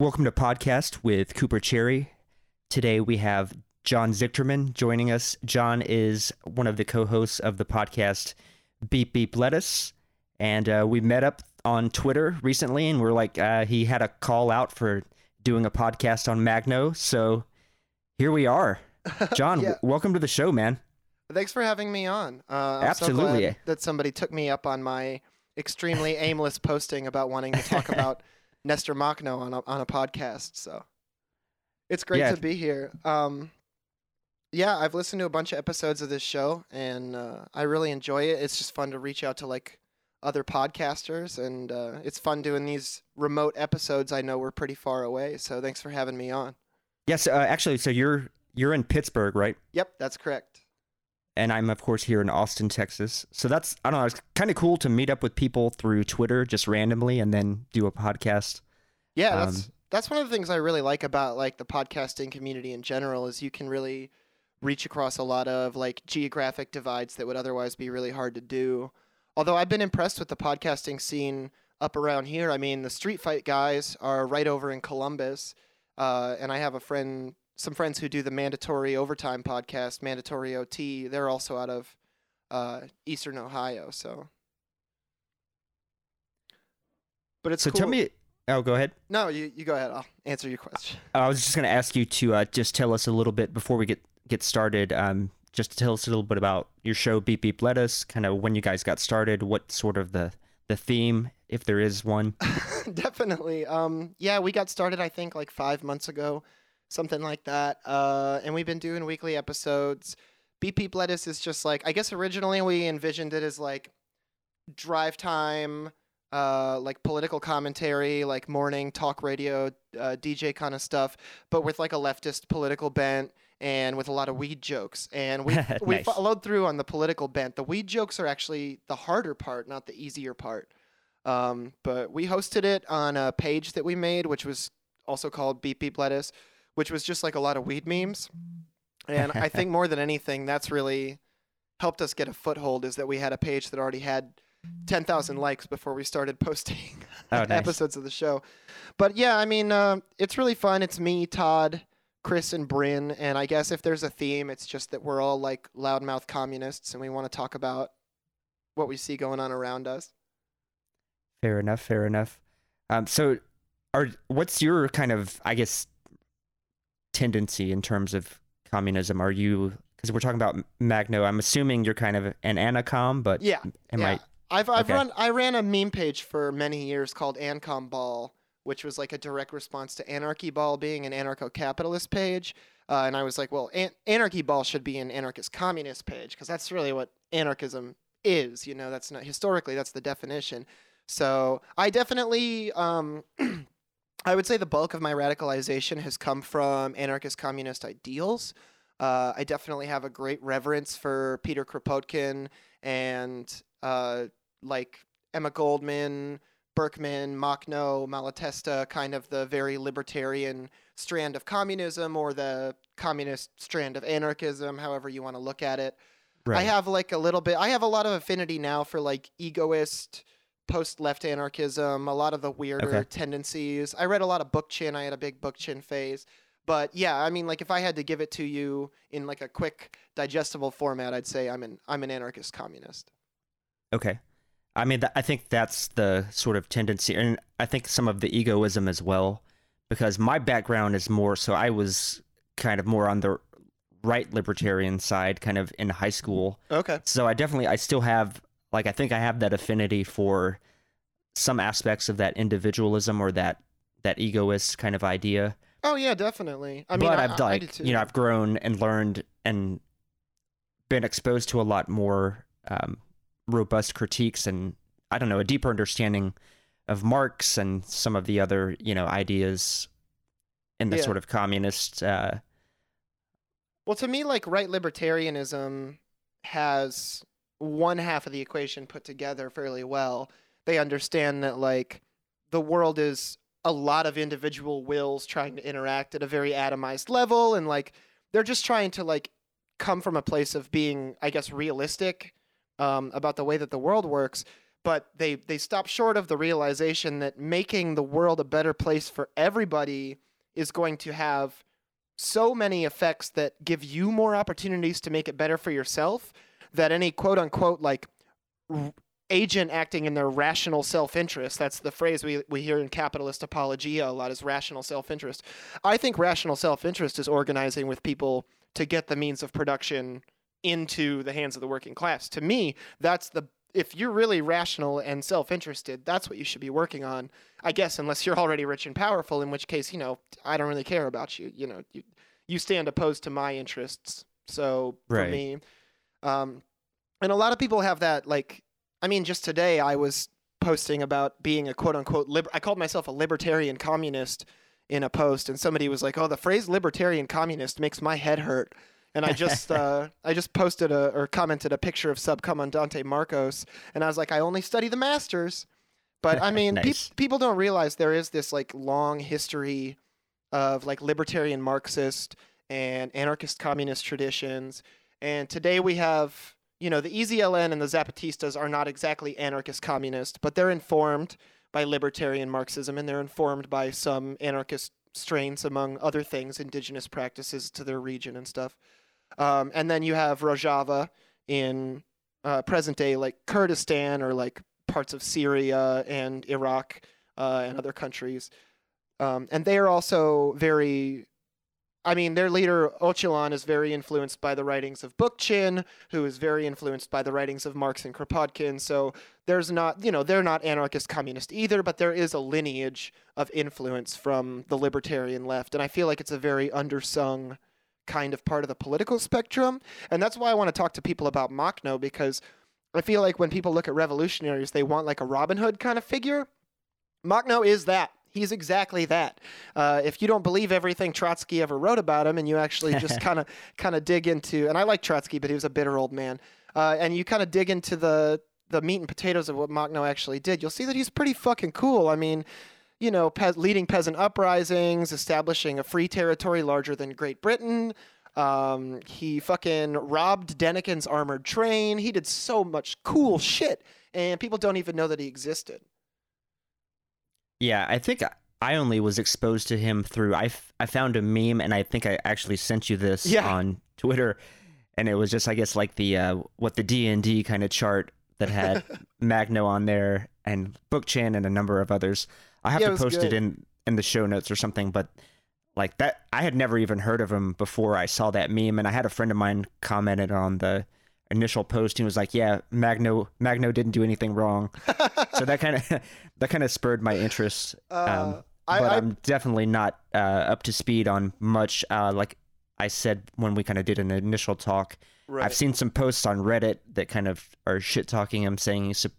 Welcome to podcast with Cooper Cherry. Today we have John Zichterman joining us. John is one of the co-hosts of the podcast Beep Beep Lettuce, and uh, we met up on Twitter recently, and we're like, uh, he had a call out for doing a podcast on Makhno, so here we are. John, Yeah. w- welcome to the show, man. Thanks for having me on. Uh, I'm Absolutely. So glad that somebody took me up on my extremely aimless posting about wanting to talk about Nestor Machno on a, on a podcast. So it's great Yeah. to be here. Um, yeah, I've listened to a bunch of episodes of this show, and uh, I really enjoy it. It's just fun to reach out to like other podcasters, and uh, it's fun doing these remote episodes. I know we're pretty far away, so thanks for having me on. Yes, uh, actually, so you're you're in Pittsburgh, right? Yep, that's correct. And I'm of course here in Austin, Texas. So that's I don't know, it's kind of cool to meet up with people through Twitter just randomly and then do a podcast. Yeah, Um, that's that's one of the things I really like about like the podcasting community in general is you can really reach across a lot of like geographic divides that would otherwise be really hard to do. Although I've been impressed with the podcasting scene up around here. I mean, the Street Fight guys are right over in Columbus, uh, and I have a friend, some friends who do the Mandatory Overtime podcast, Mandatory OT. They're also out of uh, Eastern Ohio, so. But it's So cool. tell me Oh, go ahead. No, you, you go ahead. I'll answer your question. I was just going to ask you to uh, just tell us a little bit before we get get started. Um, just to tell us a little bit about your show, Beep Beep Lettuce, kind of when you guys got started, what sort of the the theme, if there is one. Definitely. Um, yeah, we got started, I think, like five months ago, something like that. Uh, and we've been doing weekly episodes. Beep Beep Lettuce is just like, I guess originally we envisioned it as like drive time, uh, like political commentary, like morning talk radio, uh, DJ kind of stuff, but with like a leftist political bent and with a lot of weed jokes. And we we followed through on the political bent. The weed jokes are actually the harder part, not the easier part. Um, but we hosted it on a page that we made, which was also called Beep Beep Lettuce, which was just like a lot of weed memes. And I think more than anything, that's really helped us get a foothold is that we had a page that already had 10,000 likes before we started posting Oh, nice. episodes of the show. But yeah, I mean, uh, it's really fun. It's me, Todd, Chris, and Bryn. And I guess if there's a theme, it's just that we're all like loudmouth communists and we want to talk about what we see going on around us. Fair enough. Fair enough. Um, so, are what's your kind of I guess tendency in terms of communism? Are you because we're talking about Makhno? I'm assuming you're kind of an anacom, but Yeah. am yeah. I? I've I've Okay. run I ran a meme page for many years called Ancom Ball, which was like a direct response to Anarchy Ball being an anarcho-capitalist page. Uh, and I was like, well, an- Anarchy Ball should be an anarchist communist page because that's really what anarchism is. You know, that's not historically that's the definition. So I definitely, um, I would say the bulk of my radicalization has come from anarchist communist ideals. Uh, I definitely have a great reverence for Peter Kropotkin and uh, like Emma Goldman, Berkman, Machno, Malatesta, kind of the very libertarian strand of communism or the communist strand of anarchism, however you want to look at it. I have like a little bit. I have a lot of affinity now for like egoist, post-left anarchism. A lot of the weirder Okay. tendencies. I read a lot of Bookchin. I had a big Bookchin phase. But yeah, I mean, like if I had to give it to you in like a quick, digestible format, I'd say I'm an I'm an anarchist communist. Okay. I mean, th- I think that's the sort of tendency, and I think some of the egoism as well, because my background is more so I was kind of more on the right libertarian side, kind of in high school. Okay. So I definitely, I still have, like, I think I have that affinity for some aspects of that individualism or that that egoist kind of idea. Oh yeah, definitely. I mean, but I, I've I- I do like, you know, I've grown and learned and been exposed to a lot more um, robust critiques and I don't know a deeper understanding of Marx and some of the other you know ideas in the Yeah. sort of communist. Uh, Well, to me, like right libertarianism has one half of the equation put together fairly well. They understand that like the world is a lot of individual wills trying to interact at a very atomized level, and like they're just trying to like come from a place of being, I guess, realistic um, about the way that the world works. but they they stop short of the realization that making the world a better place for everybody is going to have so many effects that give you more opportunities to make it better for yourself that any quote unquote like r- agent acting in their rational self-interest that's the phrase we, we hear in capitalist apologia a lot is rational self-interest. I think rational self-interest is organizing with people to get the means of production into the hands of the working class. To me that's the if you're really rational and self-interested that's what you should be working on i guess unless you're already rich and powerful in which case you know i don't really care about you you know you, you stand opposed to my interests. So for Right. me um, and a lot of people have that like i mean just today i was posting about being a quote unquote liber- i called myself a libertarian communist in a post and somebody was like oh the phrase libertarian communist makes my head hurt. And i just uh, i just posted a or commented a picture of subcomandante marcos and i was like i only study the masters. But i mean Nice. people don't realize there is this like long history of like libertarian marxist and anarchist communist traditions and today we have you know the EZLN and the Zapatistas are not exactly anarchist communist but they're informed by libertarian marxism and they're informed by some anarchist strains among other things indigenous practices to their region and stuff um, and then you have Rojava in uh, present day like Kurdistan or like parts of Syria and Iraq uh, and other countries. Um, and they are also very, I mean, their leader, Öcalan, is very influenced by the writings of Bookchin, who is very influenced by the writings of Marx and Kropotkin. So there's not, you know, they're not anarchist communist either, but there is a lineage of influence from the libertarian left. And I feel like it's a very undersung kind of part of the political spectrum. And that's why I want to talk to people about Machno because I feel like when people look at revolutionaries, they want like a Robin Hood kind of figure. Machno is that. He's exactly that. Uh, if you don't believe everything Trotsky ever wrote about him, and you actually just kind of kind of dig into, and I like Trotsky, but he was a bitter old man, uh, and you kind of dig into the the meat and potatoes of what Makhno actually did, you'll see that he's pretty fucking cool. I mean, you know, pe- leading peasant uprisings, establishing a free territory larger than Great Britain. Um, he fucking robbed Denikin's armored train. He did so much cool shit, and people don't even know that he existed. Yeah, I think I only was exposed to him through I, f- I found a meme and I think I actually sent you this Yeah. on Twitter and it was just I guess like the uh, what the D&D kind of chart that had Makhno on there and Bookchin and a number of others. I have Yeah, to was post it in in the show notes or something but like that I had never even heard of him before I saw that meme and I had a friend of mine commented on the initial post and was like, "Yeah, Makhno Makhno didn't do anything wrong." so that kind of that kind of spurred my interest. Uh, Um, I, but I, I'm definitely not uh, up to speed on much. Uh, like I said when we kind of did an initial talk, right. I've seen some posts on Reddit that kind of are shit talking him, saying he sup-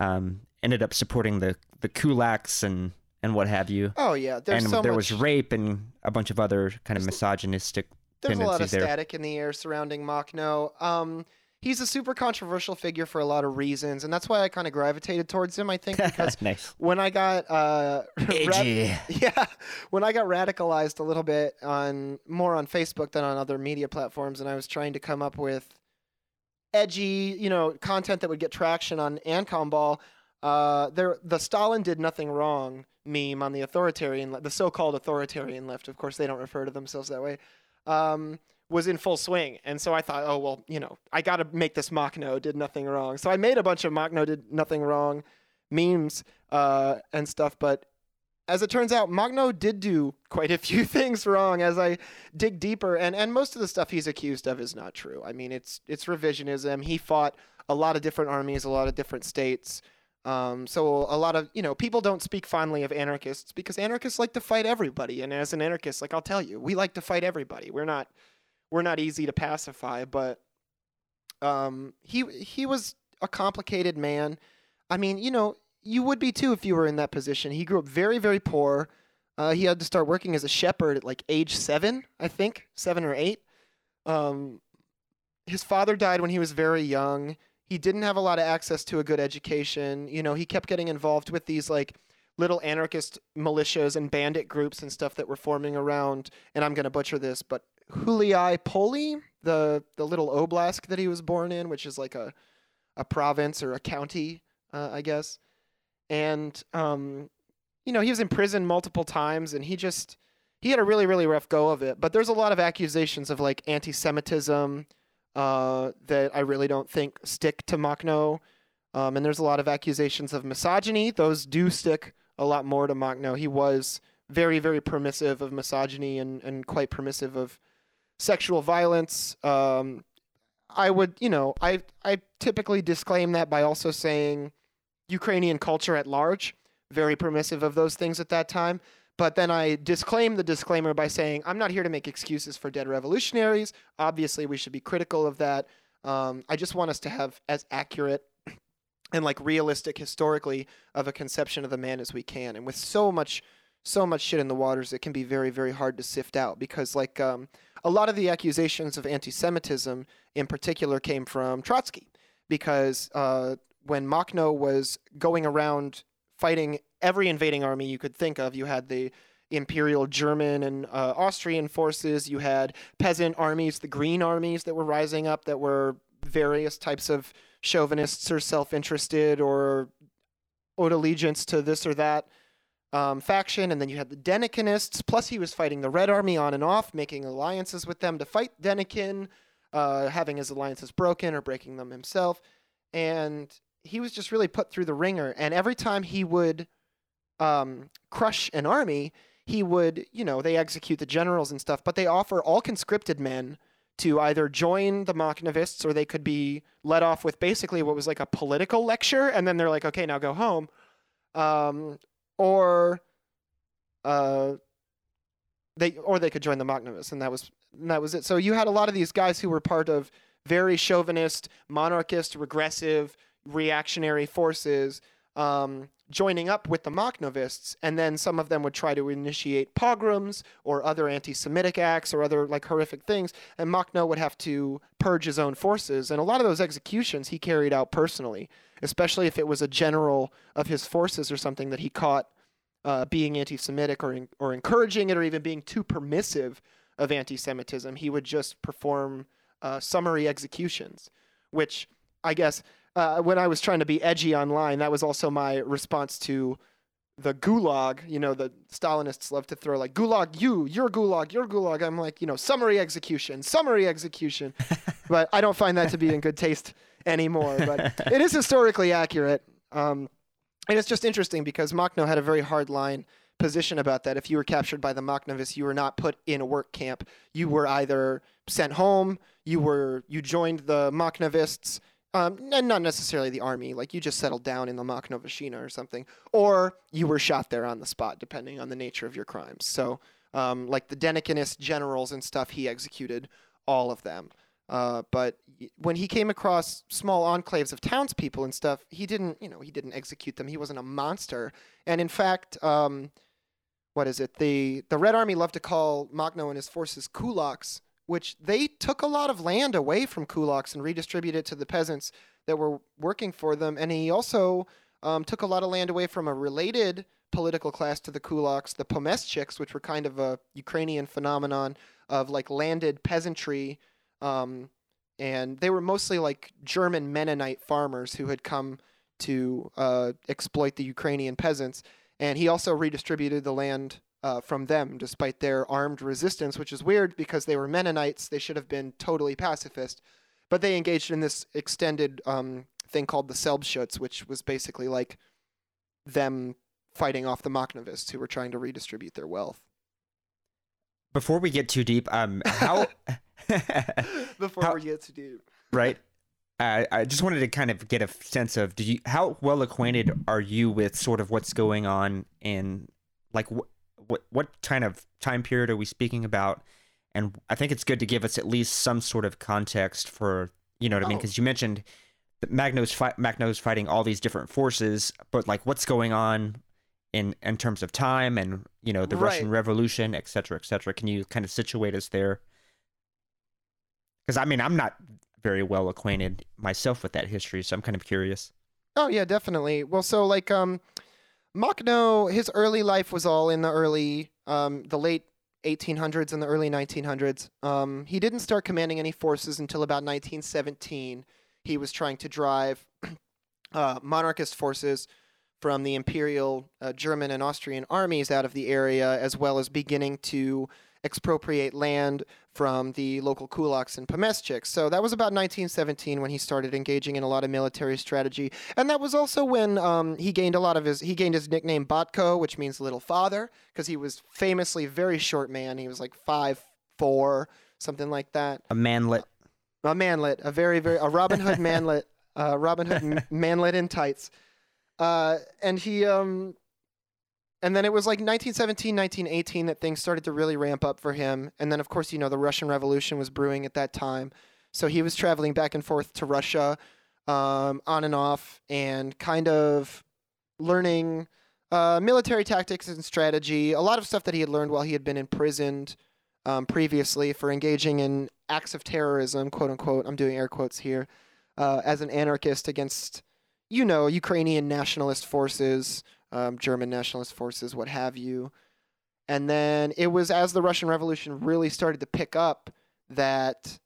um, ended up supporting the the kulaks and and what have you. oh yeah, there's and so there much. was rape and a bunch of other kind of misogynistic. There's a lot of there. static in the air surrounding Makhno. Um, he's a super controversial figure for a lot of reasons, and that's why I kind of gravitated towards him. I think because nice. when I got uh, rad- yeah, when I got radicalized a little bit on more on Facebook than on other media platforms, and I was trying to come up with edgy, you know, content that would get traction on Ancom Ball. Uh, there, the Stalin did nothing wrong meme on the authoritarian, the so-called authoritarian left. Of course, they don't refer to themselves that way. Um, was in full swing, and so I thought, oh well, you know, I got to make this Machno did nothing wrong. So I made a bunch of Machno did nothing wrong memes uh, and stuff, but as it turns out, Makhno did do quite a few things wrong as I dig deeper, and, and most of the stuff he's accused of is not true. I mean, it's it's revisionism. He fought a lot of different armies, a lot of different states. Um, so a lot of you know people don't speak fondly of anarchists because anarchists like to fight everybody, and as an anarchist, like I'll tell you, we like to fight everybody. We're not we're not easy to pacify, but um, he he was a complicated man. I mean, you know, you would be too if you were in that position. He grew up very, very poor. Uh, he had to start working as a shepherd at like age seven, I think, seven or eight. Um, his father died when he was very young. He didn't have a lot of access to a good education. You know, he kept getting involved with these like little anarchist militias and bandit groups and stuff that were forming around. And I'm gonna butcher this, but Huliai Poli, the the little oblast that he was born in, which is like a a province or a county uh, I guess. And um, you know, he was in prison multiple times, and he just he had a really really rough go of it. But there's a lot of accusations of like anti-Semitism uh, that I really don't think stick to Makhno. Um, and there's a lot of accusations of misogyny. Those do stick a lot more to Makhno. He was very, very permissive of misogyny and, and quite permissive of sexual violence. Um, I would, you know, I I typically disclaim that by also saying Ukrainian culture at large, very permissive of those things at that time. But then I disclaim the disclaimer by saying I'm not here to make excuses for dead revolutionaries. Obviously, we should be critical of that. Um, I just want us to have as accurate and like realistic historically of a conception of the man as we can. And with so much so much shit in the waters, it can be very, very hard to sift out because, like, um, a lot of the accusations of anti Semitism in particular came from Trotsky because uh, when Makhno was going around fighting every invading army you could think of, you had the imperial German and uh, Austrian forces, you had peasant armies, the green armies that were rising up that were various types of chauvinists or self interested or owed allegiance to this or that um, faction, and then you had the Denikinists. Plus, he was fighting the Red Army on and off, making alliances with them to fight Denikin, uh, having his alliances broken or breaking them himself. And he was just really put through the ringer. And every time he would um, crush an army, he would, you know, they execute the generals and stuff, but they offer all conscripted men to either join the Makhnovists or they could be let off with basically what was like a political lecture, and then they're like, okay, now go home. Um, or uh, they or they could join the Makhnovists, and that was and that was it. So you had a lot of these guys who were part of very chauvinist, monarchist, regressive, reactionary forces um, joining up with the Machnovists, and then some of them would try to initiate pogroms or other anti-Semitic acts or other like horrific things, and Machno would have to purge his own forces, and a lot of those executions he carried out personally, especially if it was a general of his forces or something that he caught uh, being anti-Semitic or or encouraging it or even being too permissive of anti-Semitism. He would just perform uh, summary executions, which I guess uh, when I was trying to be edgy online, that was also my response to the gulag. You know, the Stalinists love to throw like gulag you, your gulag, your gulag. I'm like, you know, summary execution, summary execution. but I don't find that to be in good taste anymore. But it is historically accurate. Um, and it's just interesting because Makhno had a very hard line position about that. If you were captured by the Makhnovists, you were not put in a work camp. You were either sent home, you were you joined the Makhnovists, um, and not necessarily the army. Like you just settled down in the Makhnovshchina or something, or you were shot there on the spot, depending on the nature of your crimes. So, um, like the Denikinist generals and stuff, he executed all of them. Uh, but when he came across small enclaves of townspeople and stuff, he didn't, you know, he didn't execute them. He wasn't a monster. And in fact, um, what is it? The the Red Army loved to call Makhno and his forces kulaks which they took a lot of land away from kulaks and redistributed it to the peasants that were working for them. And he also um, took a lot of land away from a related political class to the kulaks, the pomeshchiks, which were kind of a Ukrainian phenomenon of like landed peasantry. Um, and they were mostly like German Mennonite farmers who had come to uh, exploit the Ukrainian peasants. And he also redistributed the land uh, from them, despite their armed resistance, which is weird because they were Mennonites. They should have been totally pacifist. But they engaged in this extended um, thing called the Selbstschutz, which was basically like them fighting off the Makhnovists who were trying to redistribute their wealth. Before we get too deep, um, how before how, we get too deep, right? Uh, I just wanted to kind of get a sense of do you how well acquainted are you with sort of what's going on in like wh- what what kind of time period are we speaking about? And I think it's good to give us at least some sort of context for you know what I mean because oh. you mentioned that Makhno's fi- Makhno's fighting all these different forces, but like what's going on in in terms of time and you know the right. Russian Revolution, et cetera, et cetera. Can you kind of situate us there? Because I mean, I'm not very well acquainted myself with that history, so I'm kind of curious. Oh yeah, definitely. Well, so like um, Makhno, his early life was all in the early, um, the late 1800s and the early 1900s. Um, he didn't start commanding any forces until about 1917. He was trying to drive uh, monarchist forces from the imperial uh, German and Austrian armies out of the area, as well as beginning to expropriate land from the local kulaks and pomeshchiks. So that was about 1917 when he started engaging in a lot of military strategy, and that was also when um, he gained a lot of his he gained his nickname Batko, which means little father, because he was famously very short man. He was like five four, something like that. A manlet. A manlet, a very very a Robin Hood manlet, uh, Robin Hood manlet in tights. Uh, and he um and then it was like 1917 1918 that things started to really ramp up for him. And then of course you know the russian revolution was brewing at that time. So he was traveling back and forth to russia um, on and off and kind of learning uh, military tactics and strategy a lot of stuff that he had learned while he had been imprisoned um, previously for engaging in acts of terrorism quote unquote i'm doing air quotes here uh, as an anarchist against you know ukrainian nationalist forces um, German nationalist forces, what have you. And then it was as the Russian Revolution really started to pick up that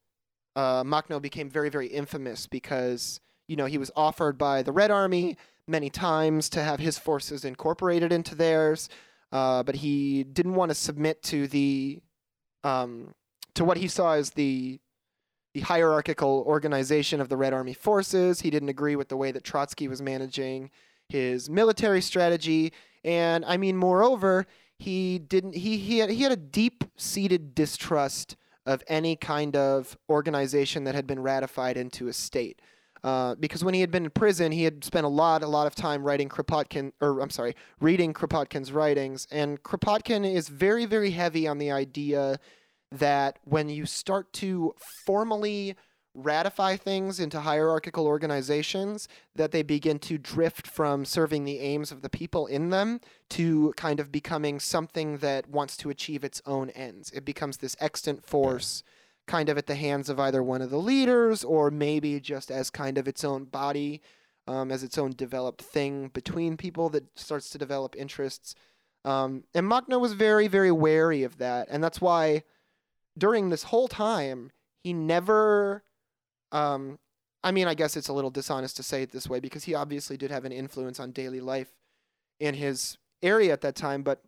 uh, Makhno became very, very infamous because you know he was offered by the Red Army many times to have his forces incorporated into theirs, uh, but he didn't want to submit to the um, to what he saw as the the hierarchical organization of the Red Army forces. He didn't agree with the way that Trotsky was managing his military strategy, and I mean, moreover, he didn't. He he had he had a deep seated distrust of any kind of organization that had been ratified into a state. Uh, because when he had been in prison, he had spent a lot, a lot of time writing Kropotkin, or I'm sorry, reading Kropotkin's writings. And Kropotkin is very, very heavy on the idea that when you start to formally ratify things into hierarchical organizations that they begin to drift from serving the aims of the people in them to kind of becoming something that wants to achieve its own ends. It becomes this extant force kind of at the hands of either one of the leaders or maybe just as kind of its own body, um, as its own developed thing between people that starts to develop interests. Um, and Makhno was very, very wary of that. And that's why during this whole time, he never um, I mean, I guess it's a little dishonest to say it this way because he obviously did have an influence on daily life in his area at that time, but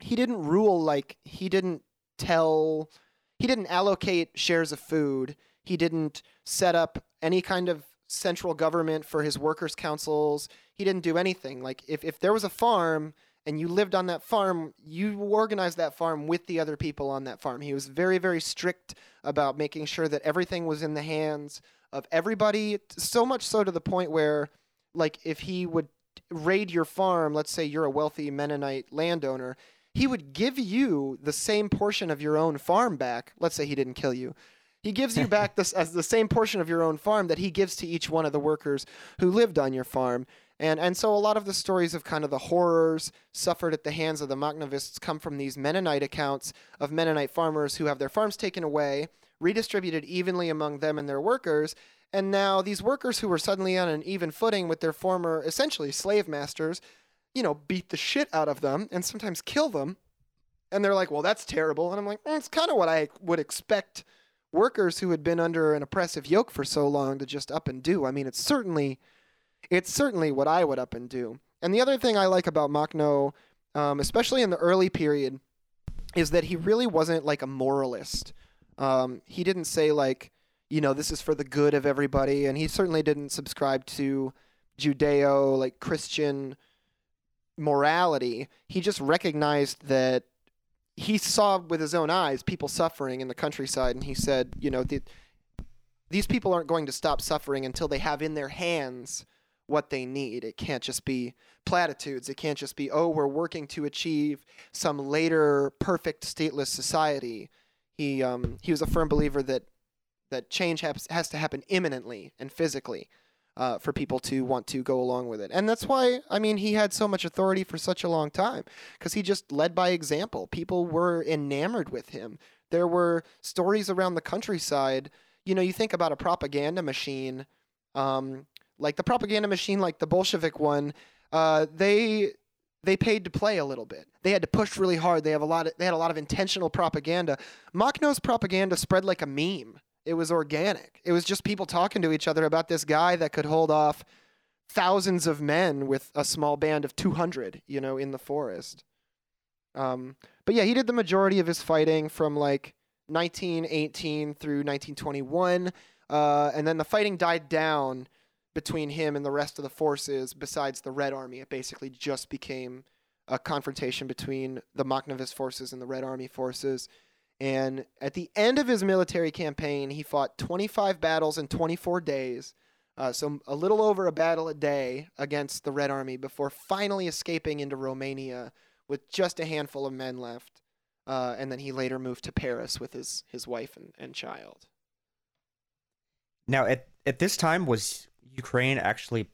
he didn't rule like he didn't tell, he didn't allocate shares of food. He didn't set up any kind of central government for his workers' councils. He didn't do anything. Like if, if there was a farm and you lived on that farm, you organized that farm with the other people on that farm. He was very, very strict about making sure that everything was in the hands of everybody, so much so to the point where, like, if he would raid your farm, let's say you're a wealthy Mennonite landowner, he would give you the same portion of your own farm back. Let's say he didn't kill you. He gives you back this as the same portion of your own farm that he gives to each one of the workers who lived on your farm. And and so a lot of the stories of kind of the horrors suffered at the hands of the Makhnovists come from these Mennonite accounts of Mennonite farmers who have their farms taken away, redistributed evenly among them and their workers. And now these workers who were suddenly on an even footing with their former essentially slave masters, you know, beat the shit out of them and sometimes kill them. And they're like, well, that's terrible. And I'm like, mm, it's kind of what I would expect workers who had been under an oppressive yoke for so long to just up and do. I mean, it's certainly it's certainly what I would up and do. And the other thing I like about Makhno, um, especially in the early period, is that he really wasn't like a moralist. Um, he didn't say like, you know, this is for the good of everybody, and he certainly didn't subscribe to Judeo like Christian morality. He just recognized that he saw with his own eyes people suffering in the countryside, and he said, you know, the, these people aren't going to stop suffering until they have in their hands what they need. It can't just be platitudes. It can't just be, oh, we're working to achieve some later perfect stateless society. He um, he was a firm believer that that change has, has to happen imminently and physically uh, for people to want to go along with it. And that's why, I mean, he had so much authority for such a long time because he just led by example. People were enamored with him. There were stories around the countryside. You know, you think about a propaganda machine. Um, like the propaganda machine, like the Bolshevik one, uh, they they paid to play a little bit. They had to push really hard. They have a lot. Of, they had a lot of intentional propaganda. Makhno's propaganda spread like a meme. It was organic. It was just people talking to each other about this guy that could hold off thousands of men with a small band of 200, you know, in the forest. Um, but yeah, he did the majority of his fighting from like 1918 through 1921, uh, and then the fighting died down between him and the rest of the forces. Besides the Red Army, it basically just became a confrontation between the Makhnovist forces and the Red Army forces. And at the end of his military campaign, he fought 25 battles in 24 days. Uh, so a little over a battle a day against the Red Army before finally escaping into Romania with just a handful of men left. Uh, and then he later moved to Paris with his, his wife and, and child. Now, at, at this time, was Ukraine actually,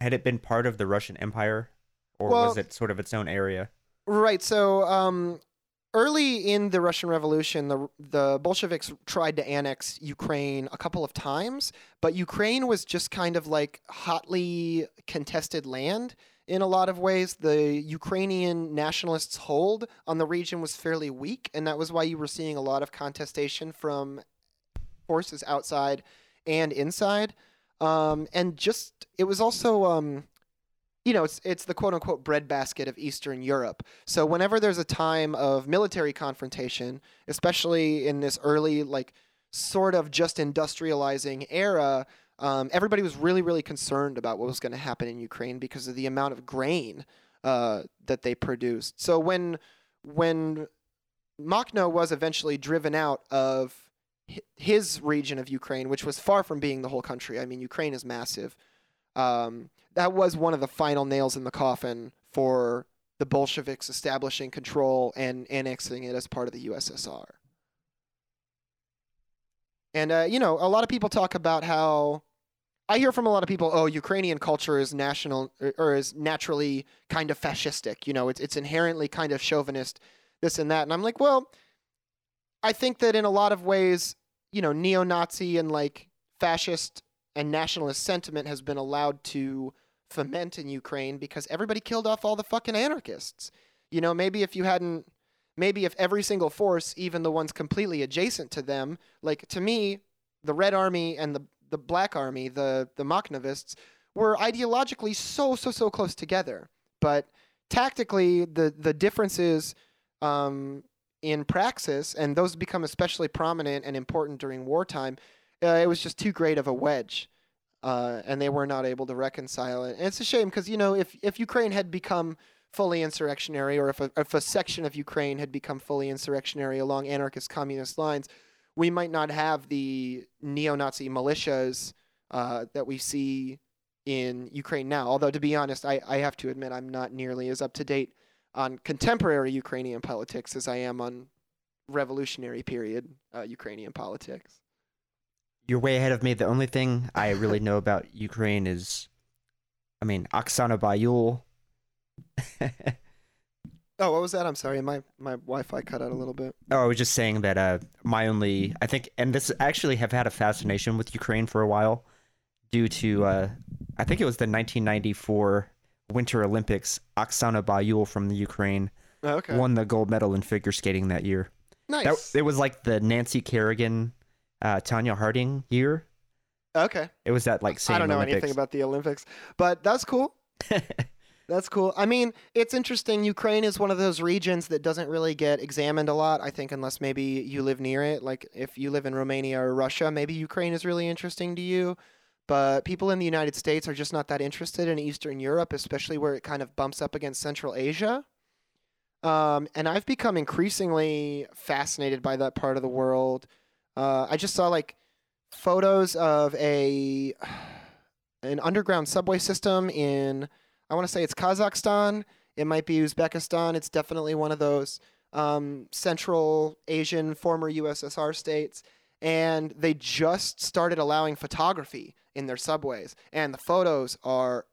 had it been part of the Russian Empire? Or Well- was it sort of its own area? Right. So um, early in the Russian Revolution, the the Bolsheviks tried to annex Ukraine a couple of times, but Ukraine was just kind of like hotly contested land in a lot of ways. The Ukrainian nationalists' hold on the region was fairly weak, and that was why you were seeing a lot of contestation from forces outside and inside. Um, and just it was also um, you know, it's it's the quote unquote breadbasket of Eastern Europe. So whenever there's a time of military confrontation, especially in this early like sort of just industrializing era, um, everybody was really really concerned about what was going to happen in Ukraine because of the amount of grain uh, that they produced. So when when Makhno was eventually driven out of his region of Ukraine, which was far from being the whole country. I mean, Ukraine is massive. Um, that was one of the final nails in the coffin for the Bolsheviks establishing control and annexing it as part of the USSR. And uh, you know, a lot of people talk about how I hear from a lot of people, oh, Ukrainian culture is national or, or is naturally kind of fascistic. You know, it's it's inherently kind of chauvinist, this and that. And I'm like, well, I think that in a lot of ways, you know, neo-Nazi and like fascist and nationalist sentiment has been allowed to foment in Ukraine because everybody killed off all the fucking anarchists. You know, maybe if you hadn't, maybe if every single force, even the ones completely adjacent to them, like to me, the Red Army and the the Black Army, the the Makhnovists, were ideologically so so so close together, but tactically the the differences um, in praxis, and those become especially prominent and important during wartime. Uh, it was just too great of a wedge uh, and they were not able to reconcile it. And it's a shame because you know if if Ukraine had become fully insurrectionary, or if a, if a section of Ukraine had become fully insurrectionary along anarchist communist lines, we might not have the neo-Nazi militias uh, that we see in Ukraine now. Although to be honest, I, I have to admit I'm not nearly as up to date on contemporary Ukrainian politics as I am on revolutionary period uh, Ukrainian politics. You're way ahead of me. The only thing I really know about Ukraine is, I mean, Oksana Bayul. Oh, what was that? I'm sorry, my my Wi-Fi cut out a little bit. Oh, I was just saying that uh, my only, I think, and this actually have had a fascination with Ukraine for a while, due to, uh, I think it was the 1994 Winter Olympics. Oksana Bayul from the Ukraine Oh, okay, won the gold medal in figure skating that year. nice. That, it was like the Nancy Kerrigan, uh, Tonya Harding year. okay, It was that like same I don't know Olympics. anything about the Olympics, but that's cool. That's cool. I mean, it's interesting. Ukraine is one of those regions that doesn't really get examined a lot. I think unless maybe you live near it. Like if you live in Romania or Russia, maybe Ukraine is really interesting to you. But people in the United States are just not that interested in Eastern Europe, especially where it kind of bumps up against Central Asia. Um, and I've become increasingly fascinated by that part of the world. Uh, I just saw like photos of a an underground subway system in I want to say it's Kazakhstan. It might be Uzbekistan. It's definitely one of those um, Central Asian former USSR states. And they just started allowing photography in their subways, and the photos are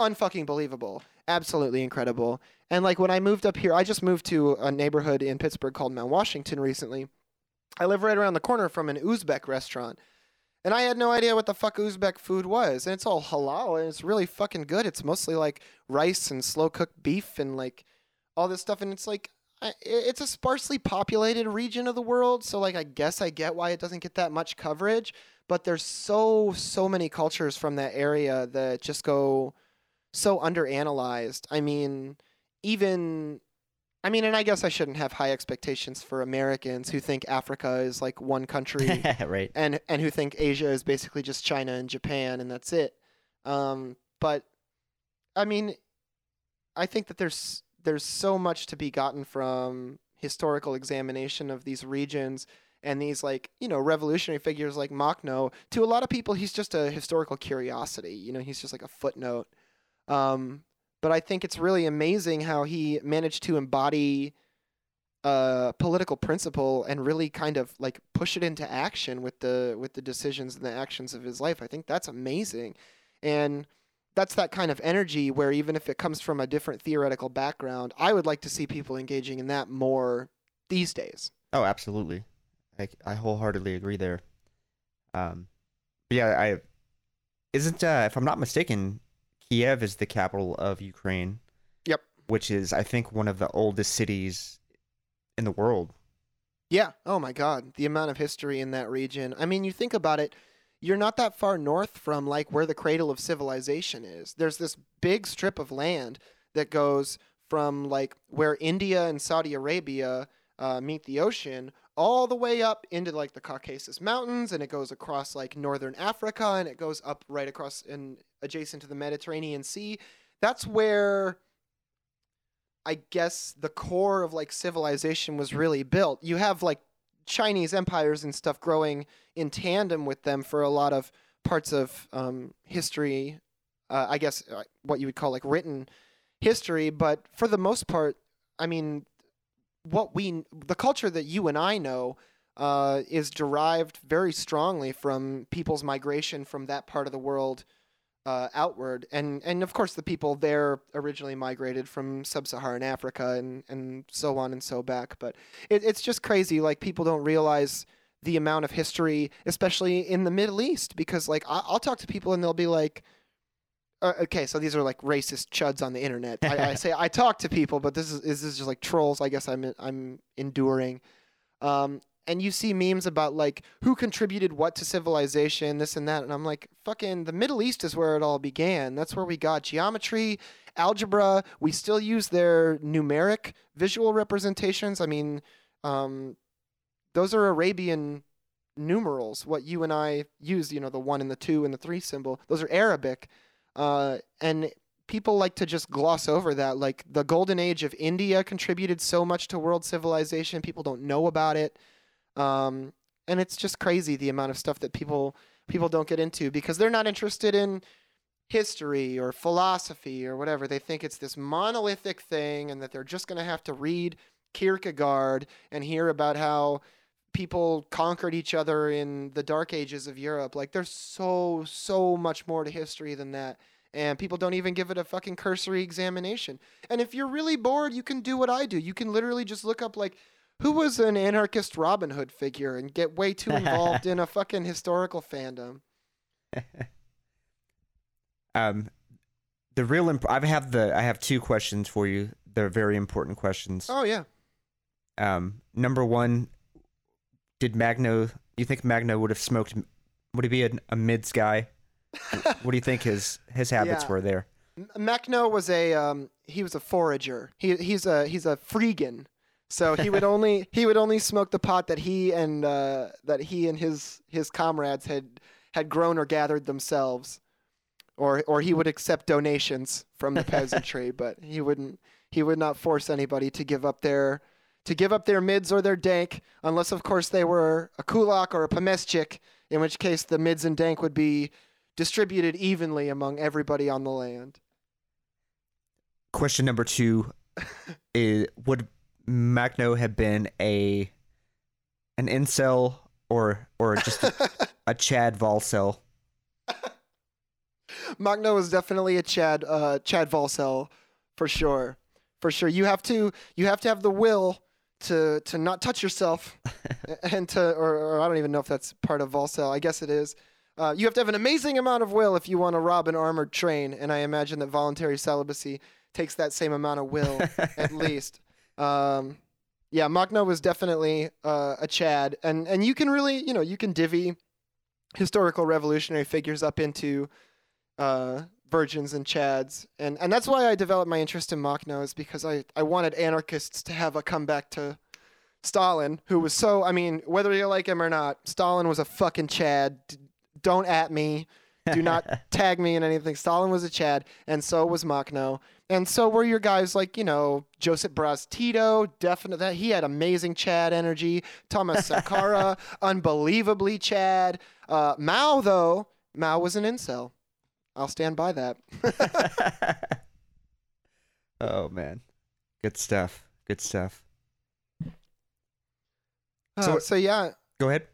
unfucking believable, absolutely incredible. And like when I moved up here, I just moved to a neighborhood in Pittsburgh called Mount Washington recently. I live right around the corner from an Uzbek restaurant. And I had no idea what the fuck Uzbek food was. And it's all halal and it's really fucking good. It's mostly like rice and slow cooked beef and like all this stuff. And it's like, it's a sparsely populated region of the world, so like I guess I get why it doesn't get that much coverage. But there's so so many cultures from that area that just go so underanalyzed. I mean, even I mean, and I guess I shouldn't have high expectations for Americans who think Africa is like one country right. and and who think Asia is basically just China and Japan and that's it. Um, but I mean, I think that there's there's so much to be gotten from historical examination of these regions and these like you know revolutionary figures like Makhno. To a lot of people, he's just a historical curiosity. You know, he's just like a footnote. Um, but I think it's really amazing how he managed to embody a political principle and really kind of like push it into action with the with the decisions and the actions of his life. I think that's amazing. And that's that kind of energy where even if it comes from a different theoretical background, I would like to see people engaging in that more these days. Oh, absolutely. I, I wholeheartedly agree there. Um, but yeah, I isn't uh, if I'm not mistaken, Kiev is the capital of Ukraine. Yep. Which is, I think, one of the oldest cities in the world. Yeah. Oh my God, the amount of history in that region. I mean, you think about it. You're not that far north from like where the cradle of civilization is. There's this big strip of land that goes from like where India and Saudi Arabia uh, meet the ocean all the way up into like the Caucasus Mountains, and it goes across like northern Africa, and it goes up right across and adjacent to the Mediterranean Sea. That's where I guess the core of like civilization was really built. You have like Chinese empires and stuff growing in tandem with them for a lot of parts of um, history. Uh, I guess uh, what you would call like written history, but for the most part, I mean, what we the culture that you and I know uh, is derived very strongly from people's migration from that part of the world uh, outward, and and of course the people there originally migrated from sub-Saharan Africa and and so on and so back. But it, it's just crazy. Like people don't realize the amount of history, especially in the Middle East, because like I, I'll talk to people and they'll be like. Uh, okay, so these are like racist chuds on the internet. I, I say I talk to people, but this is this is just like trolls. I guess I'm I'm enduring. Um, and you see memes about like who contributed what to civilization, this and that, and I'm like, fucking, the Middle East is where it all began. That's where we got geometry, algebra. We still use their numeric visual representations. I mean, um, those are Arabian numerals. What you and I use, you know, the one and the two and the three symbol. Those are Arabic, uh, and people like to just gloss over that. Like the golden age of India contributed so much to world civilization. People don't know about it. Um, and it's just crazy the amount of stuff that people people don't get into because they're not interested in history or philosophy or whatever. They think it's this monolithic thing and that they're just going to have to read Kierkegaard and hear about how people conquered each other in the dark ages of Europe. Like there's so so much more to history than that. And people don't even give it a fucking cursory examination. And if you're really bored, you can do what I do. You can literally just look up like who was an anarchist Robin Hood figure and get way too involved in a fucking historical fandom. um, the real imp- I have the I have two questions for you. They're very important questions. Oh yeah. Um, number one, did Makhno? You think Makhno would have smoked? Would he be a, a mids guy? what do you think his his habits Yeah. were there? Makhno was a um, he was a forager. He he's a he's a freegan. So he would only he would only smoke the pot that he and uh, that he and his his comrades had had grown or gathered themselves, or or he would accept donations from the peasantry, but he wouldn't he would not force anybody to give up their to give up their mids or their dank, unless of course they were a kulak or a pomeshchik, in which case the mids and dank would be distributed evenly among everybody on the land. Question number two is: Would Makhno had been a an incel or or just a, a Chad Volcel? Makhno was definitely a Chad uh, Chad Volcel for sure. For sure. You have to you have to have the will to to not touch yourself and to or, or I don't even know if that's part of Volcel. I guess it is. Uh, you have to have an amazing amount of will if you want to rob an armored train, and I imagine that voluntary celibacy takes that same amount of will at least. Um, yeah, Machno was definitely uh, a Chad, and and you can really, you know, you can divvy historical revolutionary figures up into uh, virgins and Chads, and and that's why I developed my interest in Machno is because I I wanted anarchists to have a comeback to Stalin, who was so. I mean, whether you like him or not, Stalin was a fucking Chad. Don't at me. Do not tag me in anything. Stalin was a Chad, and so was Makhno. And so were your guys like, you know, Joseph Broz Tito, definitely that he had amazing Chad energy. Thomas Sankara, unbelievably Chad. Uh, Mao though, Mao was an incel. I'll stand by that. oh man, good stuff. Good stuff. Uh, So- so yeah, Go ahead.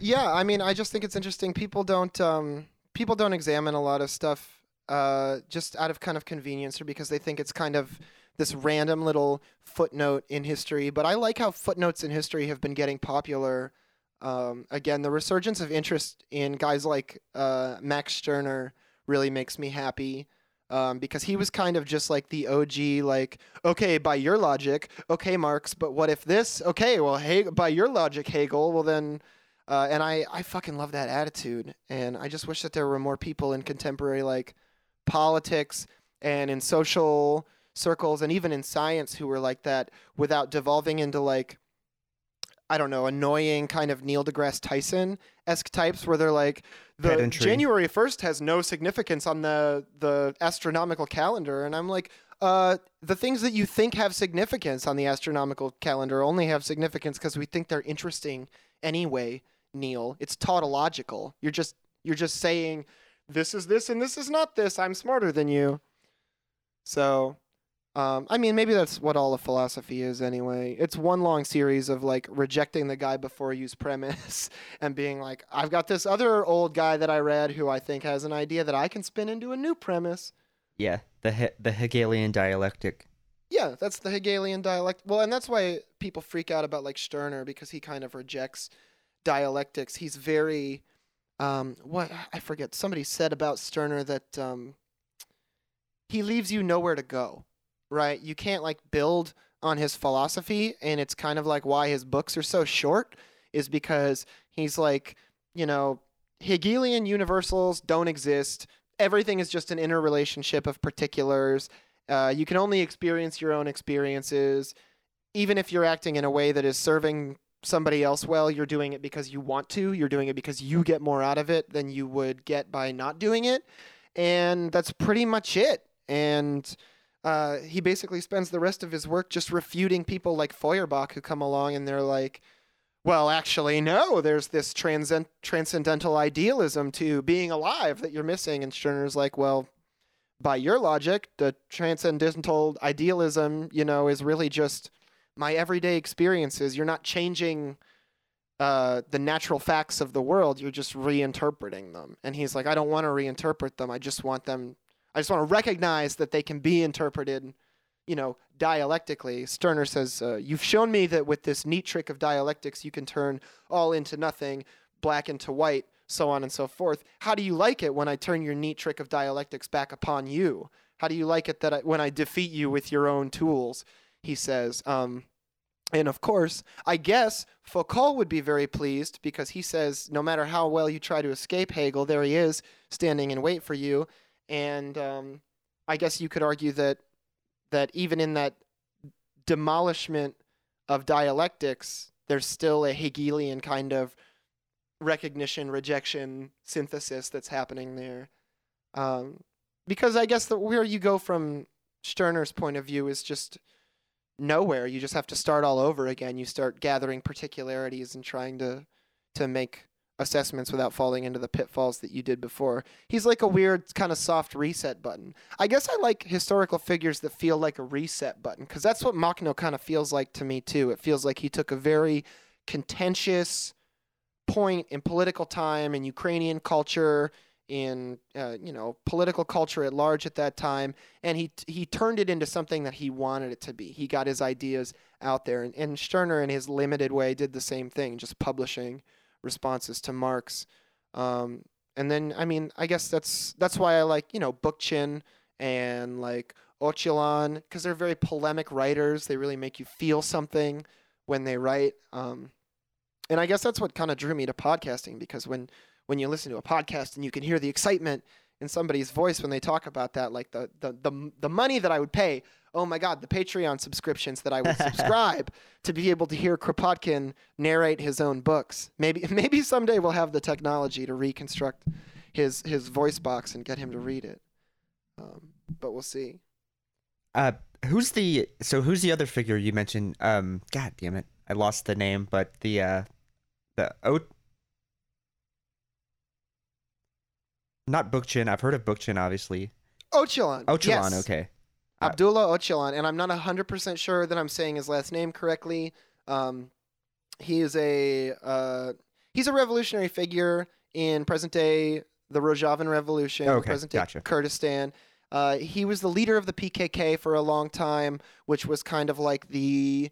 yeah, I mean, I just think it's interesting. People don't um, people don't examine a lot of stuff uh, just out of kind of convenience or because they think it's kind of this random little footnote in history. But I like how footnotes in history have been getting popular. Um, again, the resurgence of interest in guys like uh, Max Stirner really makes me happy. Um, because he was kind of just like the OG, like, okay, by your logic, okay, Marx, but what if this? Okay, well, hey, by your logic, Hegel, well then, uh, and I, I fucking love that attitude. And I just wish that there were more people in contemporary like politics and in social circles and even in science who were like that without devolving into like I don't know, annoying kind of Neil deGrasse Tyson esque types where they're like the Pedantry. January first has no significance on the the astronomical calendar and I'm like uh, the things that you think have significance on the astronomical calendar only have significance because we think they're interesting anyway, Neil. It's tautological. You're just you're just saying this is this and this is not this. I'm smarter than you. So, um, I mean, maybe that's what all of philosophy is anyway. It's one long series of like rejecting the guy before use premise and being like, I've got this other old guy that I read who I think has an idea that I can spin into a new premise. Yeah, the he- the Hegelian dialectic. Yeah, that's the Hegelian dialect. Well, and that's why people freak out about like Stirner because he kind of rejects dialectics. He's very, um, what I forget. Somebody said about Stirner that um, he leaves you nowhere to go. Right? You can't like build on his philosophy, and it's kind of like why his books are so short is because he's like, you know, Hegelian universals don't exist. Everything is just an interrelationship of particulars. Uh, you can only experience your own experiences. Even if you're acting in a way that is serving somebody else well, you're doing it because you want to. You're doing it because you get more out of it than you would get by not doing it. And that's pretty much it. And uh, he basically spends the rest of his work just refuting people like Feuerbach who come along and they're like, well, actually, no, there's this transcend- transcendental idealism to being alive that you're missing. And Stirner's like, well, by your logic, the transcendental idealism, you know, is really just my everyday experiences. You're not changing uh, the natural facts of the world. You're just reinterpreting them. And he's like, I don't want to reinterpret them. I just want them. I just want to recognize that they can be interpreted, you know, dialectically. Stirner says, uh, "You've shown me that with this neat trick of dialectics, you can turn all into nothing, black into white." So on and so forth. How do you like it when I turn your neat trick of dialectics back upon you? How do you like it that I, when I defeat you with your own tools? He says. Um, and of course, I guess Foucault would be very pleased because he says no matter how well you try to escape Hegel, there he is standing in wait for you. And um, I guess you could argue that that even in that demolishment of dialectics, there's still a Hegelian kind of recognition, rejection, synthesis that's happening there. Um, because I guess the, where you go from Stirner's point of view is just nowhere. You just have to start all over again. You start gathering particularities and trying to to make assessments without falling into the pitfalls that you did before. He's like a weird kind of soft reset button. I guess I like historical figures that feel like a reset button because that's what Makhno kind of feels like to me too. It feels like he took a very contentious point in political time in Ukrainian culture in uh, you know political culture at large at that time and he he turned it into something that he wanted it to be he got his ideas out there and, and Stirner in his limited way did the same thing just publishing responses to Marx um, and then I mean I guess that's that's why I like you know Bookchin and like Öcalan because they're very polemic writers. They really make you feel something when they write. Um, and I guess that's what kind of drew me to podcasting because when when you listen to a podcast and you can hear the excitement in somebody's voice when they talk about that, like the the the, the money that I would pay. Oh my God, the Patreon subscriptions that I would subscribe to be able to hear Kropotkin narrate his own books. Maybe maybe someday we'll have the technology to reconstruct his his voice box and get him to read it. Um, but we'll see. Uh, who's the so who's the other figure you mentioned? Um, God damn it, I lost the name, but the uh, the O. Not Bookchin. I've heard of Bookchin, obviously. Öcalan. Öcalan, yes. okay. Abdullah Öcalan, and I'm not 100% sure that I'm saying his last name correctly. Um, he is a uh, he's a revolutionary figure in present day the Rojavan Revolution, Okay, present day gotcha. Kurdistan. Uh, he was the leader of the PKK for a long time, which was kind of like the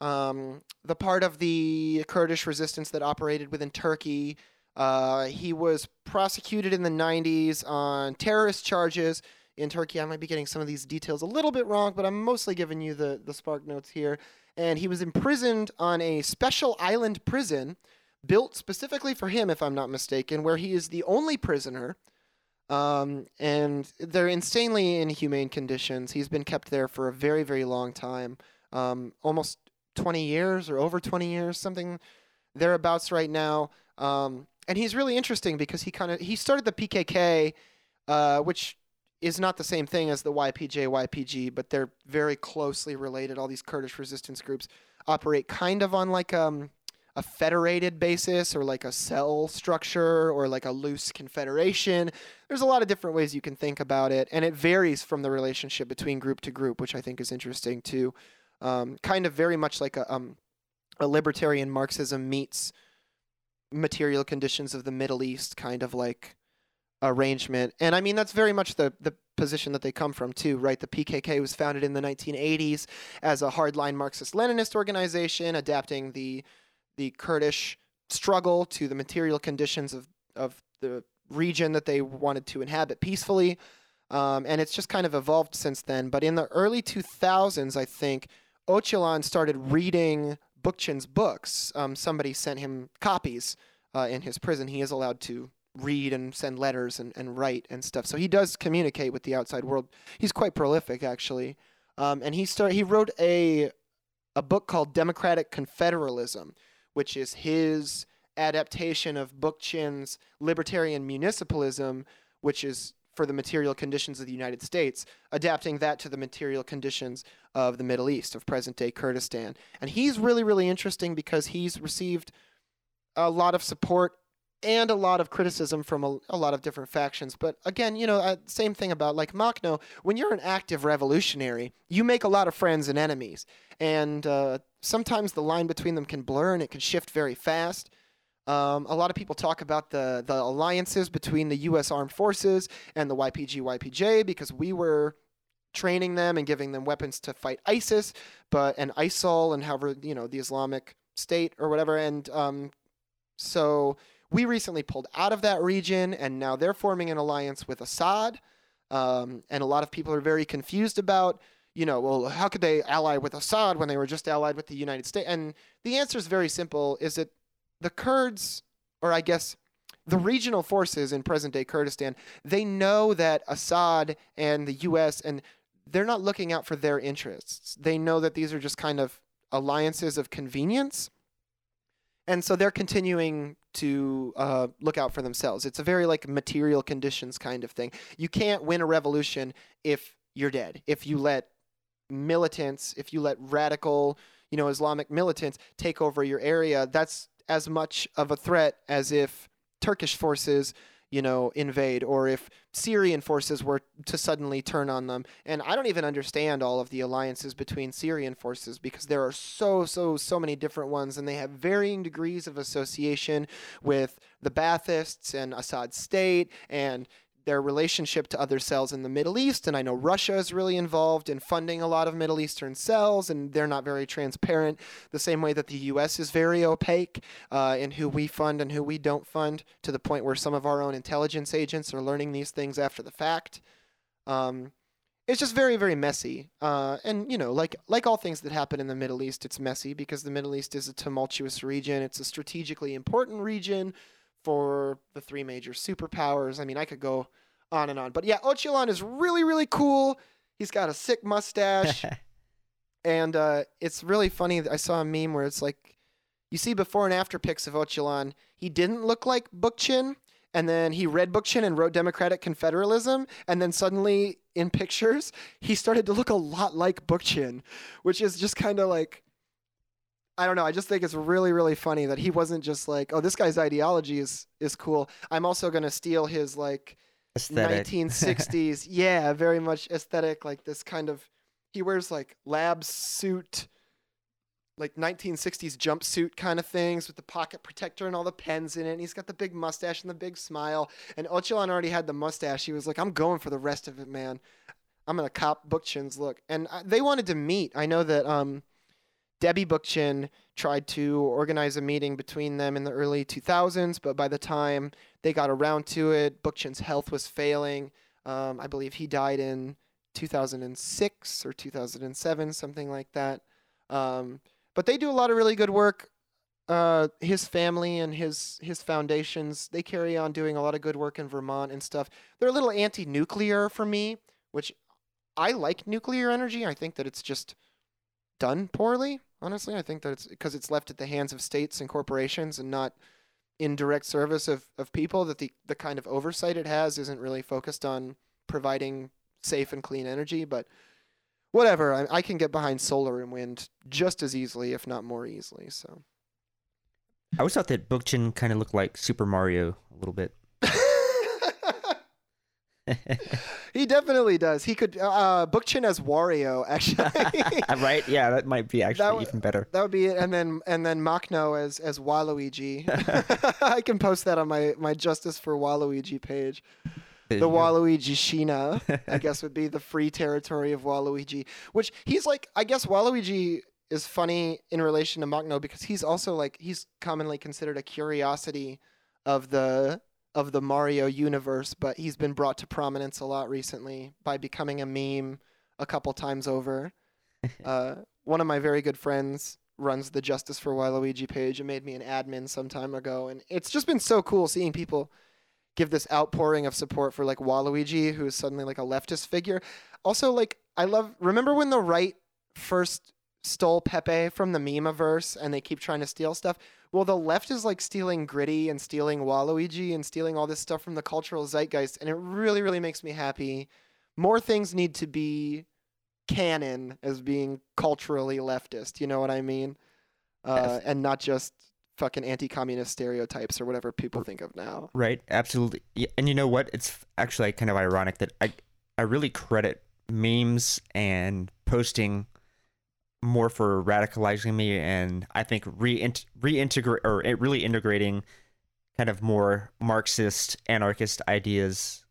um, the part of the Kurdish resistance that operated within Turkey. Uh, he was prosecuted in the 90s on terrorist charges in Turkey. I might be getting some of these details a little bit wrong, but I'm mostly giving you the, the spark notes here. And he was imprisoned on a special island prison built specifically for him, if I'm not mistaken, where he is the only prisoner. Um, and they're insanely inhumane conditions. He's been kept there for a very, very long time um, almost 20 years or over 20 years, something thereabouts right now. Um, and he's really interesting because he kind of he started the PKK, uh, which is not the same thing as the YPJ YPG, but they're very closely related. All these Kurdish resistance groups operate kind of on like um, a federated basis or like a cell structure or like a loose confederation. There's a lot of different ways you can think about it, and it varies from the relationship between group to group, which I think is interesting too. Um, kind of very much like a um, a libertarian Marxism meets material conditions of the Middle East kind of like arrangement. And I mean that's very much the the position that they come from too, right? The PKK was founded in the 1980s as a hardline Marxist-Leninist organization adapting the the Kurdish struggle to the material conditions of of the region that they wanted to inhabit peacefully. Um, and it's just kind of evolved since then. But in the early 2000s, I think Öcalan started reading Bookchin's books. Um, somebody sent him copies uh, in his prison. He is allowed to read and send letters and, and write and stuff. So he does communicate with the outside world. He's quite prolific, actually. Um, and he started. He wrote a a book called Democratic Confederalism, which is his adaptation of Bookchin's libertarian municipalism, which is for the material conditions of the United States, adapting that to the material conditions of the Middle East, of present day Kurdistan. And he's really, really interesting because he's received a lot of support and a lot of criticism from a, a lot of different factions. But again, you know, uh, same thing about like Makhno. When you're an active revolutionary, you make a lot of friends and enemies. And uh, sometimes the line between them can blur and it can shift very fast. Um, a lot of people talk about the the alliances between the U.S. Armed Forces and the YPG YPJ because we were training them and giving them weapons to fight ISIS, but and ISIL and however you know the Islamic State or whatever. And um, so we recently pulled out of that region, and now they're forming an alliance with Assad. Um, and a lot of people are very confused about you know, well, how could they ally with Assad when they were just allied with the United States? And the answer is very simple: is that the Kurds, or I guess the regional forces in present day Kurdistan, they know that Assad and the U.S. and they're not looking out for their interests. They know that these are just kind of alliances of convenience. And so they're continuing to uh, look out for themselves. It's a very like material conditions kind of thing. You can't win a revolution if you're dead. If you let militants, if you let radical, you know, Islamic militants take over your area, that's as much of a threat as if Turkish forces, you know, invade or if Syrian forces were to suddenly turn on them. And I don't even understand all of the alliances between Syrian forces because there are so, so, so many different ones and they have varying degrees of association with the Baathists and Assad state and their relationship to other cells in the Middle East. And I know Russia is really involved in funding a lot of Middle Eastern cells, and they're not very transparent, the same way that the U.S. is very opaque uh, in who we fund and who we don't fund, to the point where some of our own intelligence agents are learning these things after the fact. Um, it's just very very messy. Uh, and you know, like like all things that happen in the Middle East, it's messy because the Middle East is a tumultuous region. It's a strategically important region for the three major superpowers. I mean, I could go on and on, but yeah, Öcalan is really really cool. He's got a sick mustache. And uh, it's really funny. I saw a meme where it's like, you see before and after pics of Öcalan. He didn't look like Bookchin, and then he read Bookchin and wrote Democratic Confederalism, and then suddenly in pictures he started to look a lot like Bookchin, which is just kind of like. I don't know. I just think it's really, really funny that he wasn't just like, "Oh, this guy's ideology is is cool." I'm also gonna steal his like Aesthetic. 1960s. yeah, very much aesthetic. Like this kind of. He wears like lab suit, like 1960s jumpsuit kind of things with the pocket protector and all the pens in it. And he's got the big mustache and the big smile. And Öcalan already had the mustache. He was like, "I'm going for the rest of it, man. I'm gonna cop Bookchin's look." And I, they wanted to meet. I know that um, Debbie Bookchin tried to organize a meeting between them in the early 2000s, but by the time they got around to it, Bookchin's health was failing. Um, I believe he died in 2006 or 2007, something like that. Um, but they do a lot of really good work. Uh, his family and his his foundations they carry on doing a lot of good work in Vermont and stuff. They're a little anti-nuclear for me, which I like nuclear energy. I think that it's just done poorly. Honestly, I think that it's because it's left at the hands of states and corporations and not in direct service of, of people. That the the kind of oversight it has isn't really focused on providing safe and clean energy. But whatever, I, I can get behind solar and wind just as easily, if not more easily. So. I always thought that Bookchin kind of looked like Super Mario a little bit. He definitely does. He could uh, Bookchin as Wario, actually. right? Yeah, that might be actually w- even better. that would be it. And then and then Makhno as as Waluigi. I can post that on my my Justice for Waluigi page. There The. Waluigi Sheena, I guess, would be the free territory of Waluigi. Which he's like, I guess Waluigi is funny in relation to Makhno because he's also like he's commonly considered a curiosity of the of the Mario universe, but he's been brought to prominence a lot recently by becoming a meme a couple times over. uh, one of my very good friends runs the Justice for Waluigi page and made me an admin some time ago, and it's just been so cool seeing people give this outpouring of support for like Waluigi, who is suddenly like a leftist figure. Also, like I love. Remember when the right first stole Pepe from the Memaverse, and they keep trying to steal stuff? Well, the left is like stealing Gritty and stealing Waluigi and stealing all this stuff from the cultural zeitgeist, and it really, really makes me happy. More things need to be canon as being culturally leftist. You know what I mean? Uh, and not just fucking anti-communist stereotypes or whatever people think of now. Right, absolutely. Yeah, and you know what? It's actually kind of ironic that I I really credit memes and posting more for radicalizing me, and I think reint- reintegrate or really integrating kind of more Marxist anarchist ideas.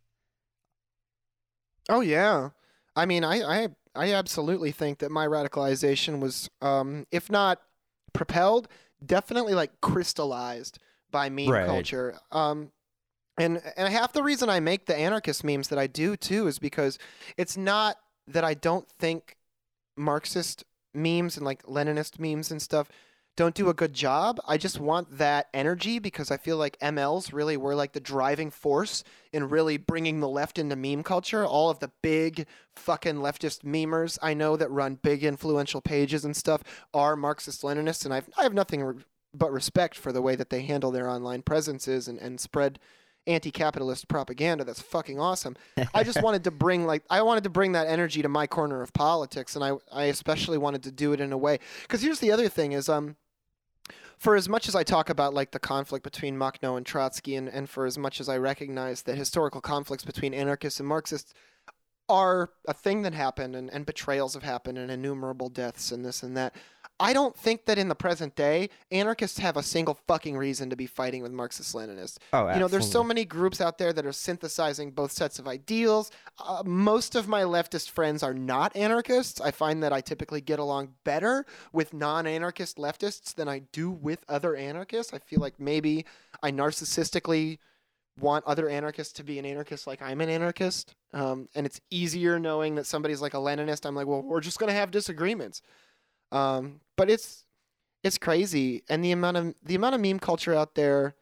Oh yeah, I mean, I I I absolutely think that my radicalization was, um, if not propelled, definitely like crystallized by meme Right. culture. Um, and and half the reason I make the anarchist memes that I do too is because it's not that I don't think Marxist memes and like Leninist memes and stuff don't do a good job. I just want that energy because I feel like MLs really were like the driving force in really bringing the left into meme culture. All of the big fucking leftist memers I know that run big influential pages and stuff are Marxist Leninists, and I've, I have nothing re- but respect for the way that they handle their online presences and, and spread anti-capitalist propaganda that's fucking awesome. I just wanted to bring like i wanted to bring that energy to my corner of politics and i, I especially wanted to do it in a way. Because here's the other thing is um for as much as I talk about like the conflict between Makhno and Trotsky, and, and for as much as I recognize that historical conflicts between anarchists and Marxists are a thing that happened, and, and betrayals have happened, and innumerable deaths, and this and that, I don't think that in the present day anarchists have a single fucking reason to be fighting with Marxist Leninists. Oh, absolutely. You know, there's so many groups out there that are synthesizing both sets of ideals. Uh, most of my leftist friends are not anarchists. I find that I typically get along better with non anarchist leftists than I do with other anarchists. I feel like maybe I narcissistically want other anarchists to be an anarchist like I'm an anarchist. Um, and it's easier knowing that somebody's like a Leninist. I'm like, well, we're just gonna have disagreements. Um, but it's it's crazy, and the amount of the amount of meme culture out there.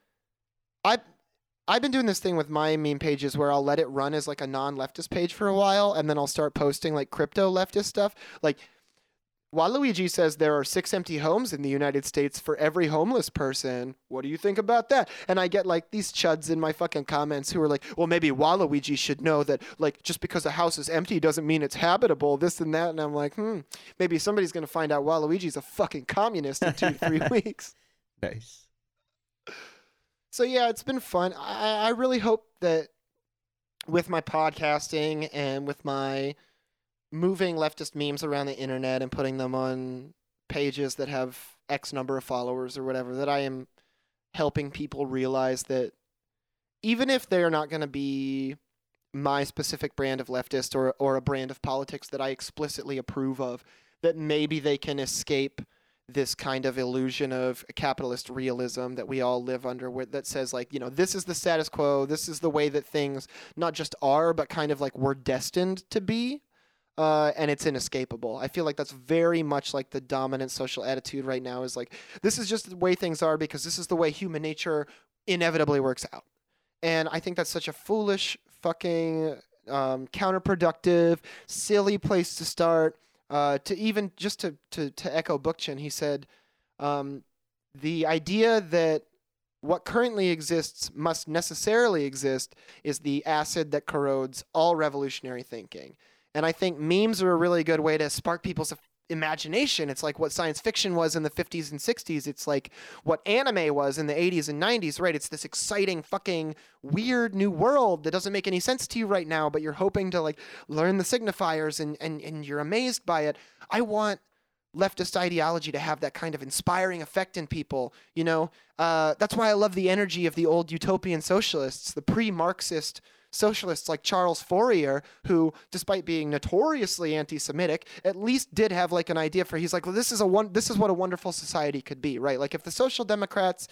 I I've been doing this thing with my meme pages where I'll let it run as like a non-leftist page for a while, and then I'll start posting like crypto leftist stuff. Like Waluigi says there are six empty homes in the United States for every homeless person. What do you think about that? And I get like these chuds in my fucking comments who are like, well, maybe Waluigi should know that like just because a house is empty doesn't mean it's habitable, this and that. And I'm like, hmm, maybe somebody's going to find out Waluigi's a fucking communist in two, three weeks. Nice. So yeah, it's been fun. I, I really hope that with my podcasting and with my moving leftist memes around the internet and putting them on pages that have X number of followers or whatever, that I am helping people realize that even if they're not going to be my specific brand of leftist or, or a brand of politics that I explicitly approve of, that maybe they can escape this kind of illusion of capitalist realism that we all live under where, that says like you know this is the status quo this is the way that things not just are but kind of like we're destined to be uh, and it's inescapable. I feel like that's very much like the dominant social attitude right now is like, this is just the way things are because this is the way human nature inevitably works out. And I think that's such a foolish, fucking, um, counterproductive, silly place to start. Uh, to even just to, to, to echo Bookchin, he said, um, the idea that what currently exists must necessarily exist is the acid that corrodes all revolutionary thinking. And I think memes are a really good way to spark people's imagination. It's like what science fiction was in the 50s and 60s. It's like what anime was in the 80s and 90s, right? It's this exciting, fucking weird new world that doesn't make any sense to you right now, but you're hoping to like learn the signifiers and, and, and you're amazed by it. I want leftist ideology to have that kind of inspiring effect in people. You know, uh, that's why I love the energy of the old utopian socialists, the pre Marxist socialists like Charles Fourier, who, despite being notoriously anti-Semitic, at least did have like an idea for. He's like, well, this is a one. This is what a wonderful society could be, right? Like if the social democrats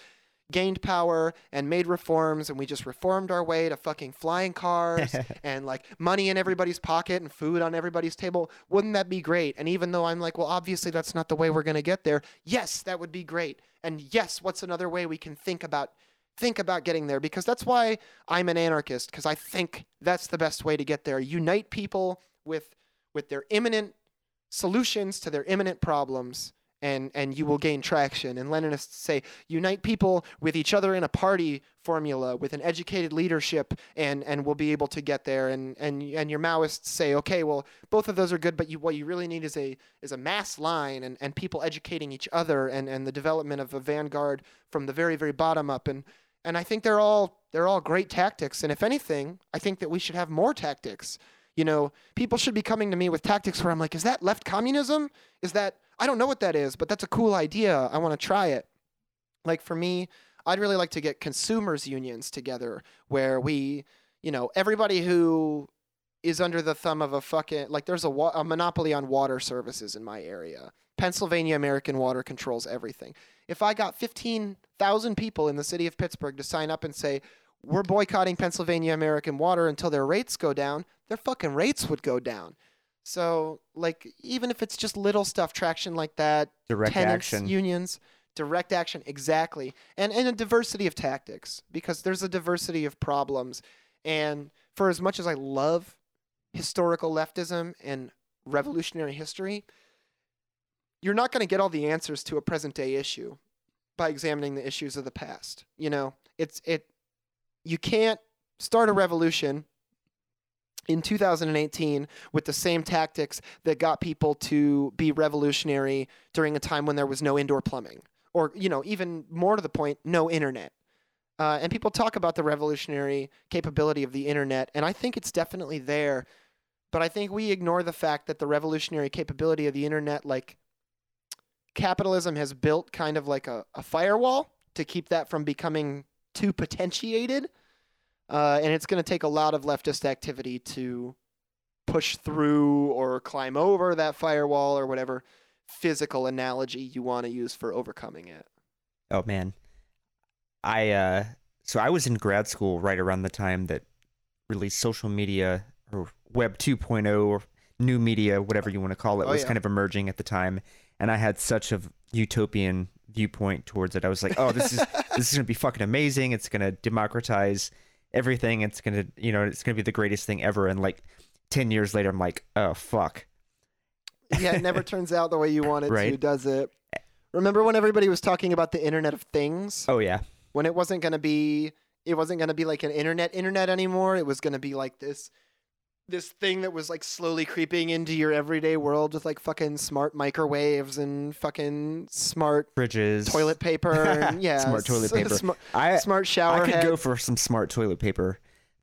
gained power and made reforms and we just reformed our way to fucking flying cars and like money in everybody's pocket and food on everybody's table wouldn't that be great and even though i'm like well obviously that's not the way we're going to get there yes that would be great and yes what's another way we can think about think about getting there because that's why I'm an anarchist because I think that's the best way to get there. Unite people with with their imminent solutions to their imminent problems and and you will gain traction. And Leninists say unite people with each other in a party formula with an educated leadership and and we'll be able to get there and and and your Maoists say okay well both of those are good but you what you really need is a is a mass line and and people educating each other and and the development of a vanguard from the very very bottom up and and I think they're all they're all great tactics. And if anything, I think that we should have more tactics. You know, people should be coming to me with tactics where I'm like, is that left communism? Is that I don't know what that is, but that's a cool idea. I want to try it. Like for me, I'd really like to get consumers unions together where we, you know, everybody who is under the thumb of a fucking like there's a, wa- a monopoly on water services in my area. Pennsylvania American Water controls everything if I got 15,000 people in the city of Pittsburgh to sign up and say, we're boycotting Pennsylvania American Water until their rates go down, their fucking rates would go down. So, like, even if it's just little stuff, traction like that, direct tenants, action, unions, direct action, exactly, and and a diversity of tactics because there's a diversity of problems. And for as much as I love historical leftism and revolutionary history, you're not going to get all the answers to a present day issue by examining the issues of the past. You know, it's it you can't start a revolution in 2018 with the same tactics that got people to be revolutionary during a time when there was no indoor plumbing or you know even more to the point no internet uh, and people talk about the revolutionary capability of the internet and i think it's definitely there but i think we ignore the fact that the revolutionary capability of the internet like capitalism has built kind of like a, a firewall to keep that from becoming too potentiated. Uh, and it's going to take a lot of leftist activity to push through or climb over that firewall or whatever physical analogy you want to use for overcoming it. Oh man, I uh, so I was in grad school right around the time that really social media or Web 2.0 or new media, whatever you want to call it, Oh, was yeah. kind of emerging at the time, and I had such a utopian viewpoint towards it. I was like, oh, this is this is gonna be fucking amazing. It's gonna democratize everything. It's gonna you know it's gonna be the greatest thing ever. And like ten years later, I'm like, oh fuck. yeah, it never turns out the way you want it to, Right. does it? Remember when everybody was talking about the Internet of Things? Oh yeah, When it wasn't going to be it wasn't going to be like an internet internet anymore. It was going to be like this this thing that was like slowly creeping into your everyday world with like fucking smart microwaves and fucking smart fridges, toilet paper and yeah, Smart toilet paper. smart, I smart shower I could head. go for some smart toilet paper.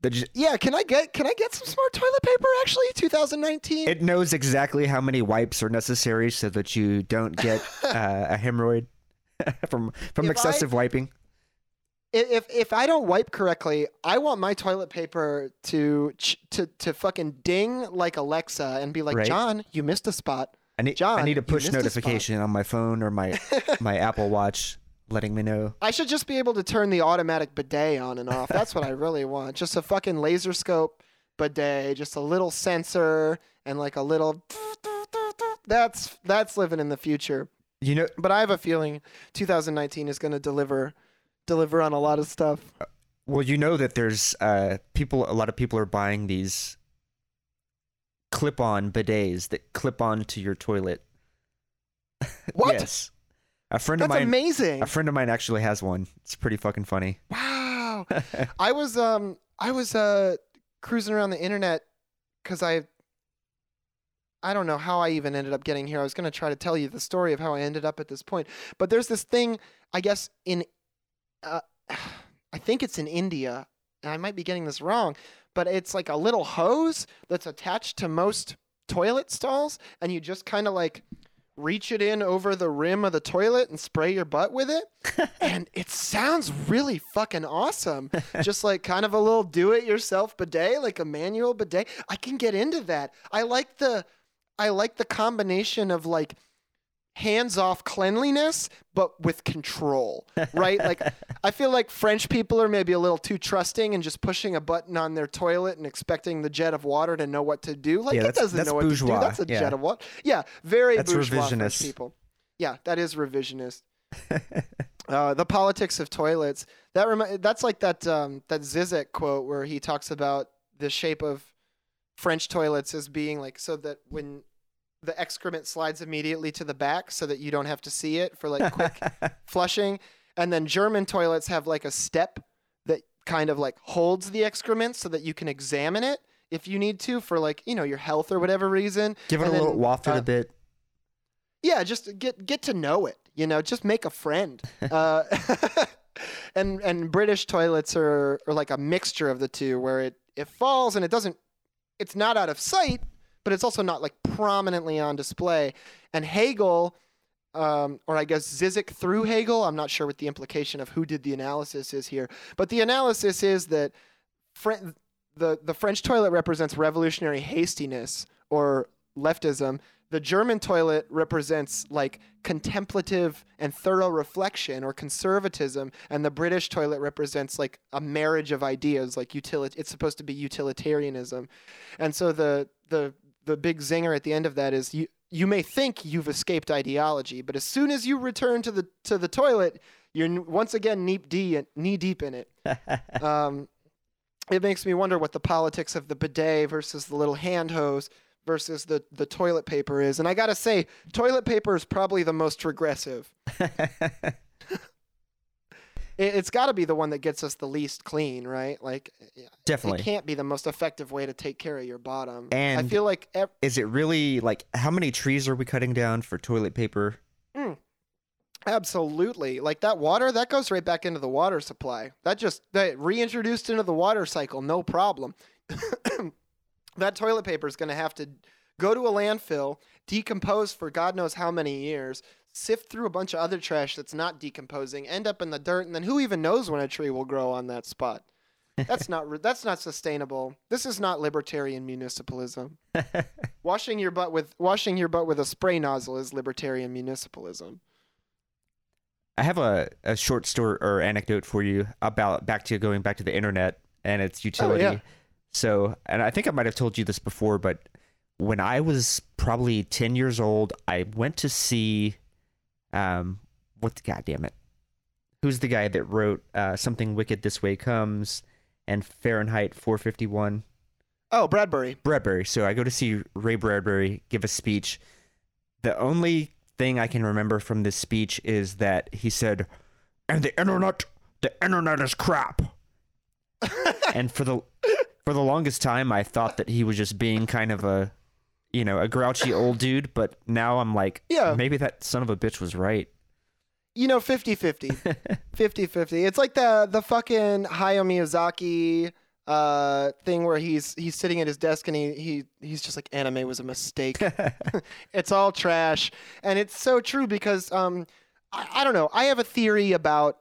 Just, yeah, can I get can I get some smart toilet paper actually? 2019. it knows exactly how many wipes are necessary so that you don't get uh, a hemorrhoid from from If I- excessive wiping. If if I don't wipe correctly, I want my toilet paper to to to fucking ding like Alexa and be like, Right. "John, you missed a spot." I need I need a push missed a notification on my phone or my my Apple Watch letting me know. I should just be able to turn the automatic bidet on and off. That's what I really want. Just a fucking laser scope bidet, just a little sensor and like a little. That's that's living in the future. You know, But I have a feeling 2019 is going to deliver deliver on a lot of stuff. well, you know that there's uh people. A lot of people are buying these clip-on bidets that clip on to your toilet. What? yes, a friend That's of mine. amazing. A friend of mine actually has one. It's pretty fucking funny. Wow. I was um I was uh cruising around the internet because I I don't know how I even ended up getting here. I was going to try to tell you the story of how I ended up at this point. But there's this thing, I guess in uh, I think it's in India, and I might be getting this wrong, but it's like a little hose that's attached to most toilet stalls and you just kind of like reach it in over the rim of the toilet and spray your butt with it. and it sounds really fucking awesome. Just like kind of a little do it yourself bidet, like a manual bidet. I can get into that. I like the I like the combination of like hands off cleanliness but with control, right? like I feel like French people are maybe a little too trusting and just pushing a button on their toilet and expecting the jet of water to know what to do. Like Yeah, it doesn't know what to do. That's a yeah. jet of water. Yeah, very That's bourgeois French revisionist. people. Yeah, that is revisionist. uh, the politics of toilets. That remi- that's like that um, that Zizek quote where he talks about the shape of French toilets as being like so that when the excrement slides immediately to the back so that you don't have to see it for like quick flushing. And then German toilets have like a step that kind of like holds the excrement so that you can examine it if you need to for like, you know, your health or whatever reason. Give it And a little then, waft it uh, a bit. Yeah, just get get to know it. You know, just make a friend. uh, and and British toilets are, are like a mixture of the two, where it it falls and it doesn't. It's not out of sight, but it's also not like prominently on display. And Hegel, um, or I guess Zizek through Hegel, I'm not sure what the implication of who did the analysis is here, but the analysis is that Fre- the the French toilet represents revolutionary hastiness or leftism. The German toilet represents like contemplative and thorough reflection or conservatism, and the British toilet represents like a marriage of ideas, like utility. It's supposed to be utilitarianism, and so the the the big zinger at the end of that is you you may think you've escaped ideology, but as soon as you return to the to the toilet, you're once again knee deep knee deep in it. Um, it makes me wonder what the politics of the bidet versus the little hand hose versus the, the toilet paper is. And I got to say, toilet paper is probably the most regressive. It, it's got to be the one that gets us the least clean, right? Like, definitely, it can't be the most effective way to take care of your bottom. And I feel like ev- Is it really like how many trees are we cutting down for toilet paper? Mm. Absolutely. Like that water, that goes right back into the water supply. That just that reintroduced into the water cycle, no problem. that toilet paper is going to have to go to a landfill, decompose for God knows how many years, sift through a bunch of other trash that's not decomposing, end up in the dirt, and then who even knows when a tree will grow on that spot? That's not that's not sustainable. This is not libertarian municipalism. washing your butt with washing your butt with a spray nozzle is libertarian municipalism. I have a, a short story or anecdote for you about back to going back to the internet and its oh, utility. Oh, yeah. So, and I think I might have told you this before, but when I was probably 10 years old, I went to see, um, what, God damn it. Who's the guy that wrote uh, Something Wicked This Way Comes and Fahrenheit 451? Oh, Bradbury. Bradbury. So I go to see Ray Bradbury give a speech. The only thing I can remember from this speech is that he said, "And the internet, the internet is crap." and for the for the longest time, I thought that he was just being kind of a, you know, a grouchy old dude. But now I'm like, Yeah. maybe that son of a bitch was right. You know, 50-50. 50-50. It's like the the fucking Hayao Miyazaki uh thing where he's he's sitting at his desk and he, he he's just like anime was a mistake. it's all trash. And it's so true because um I, I don't know. I have a theory about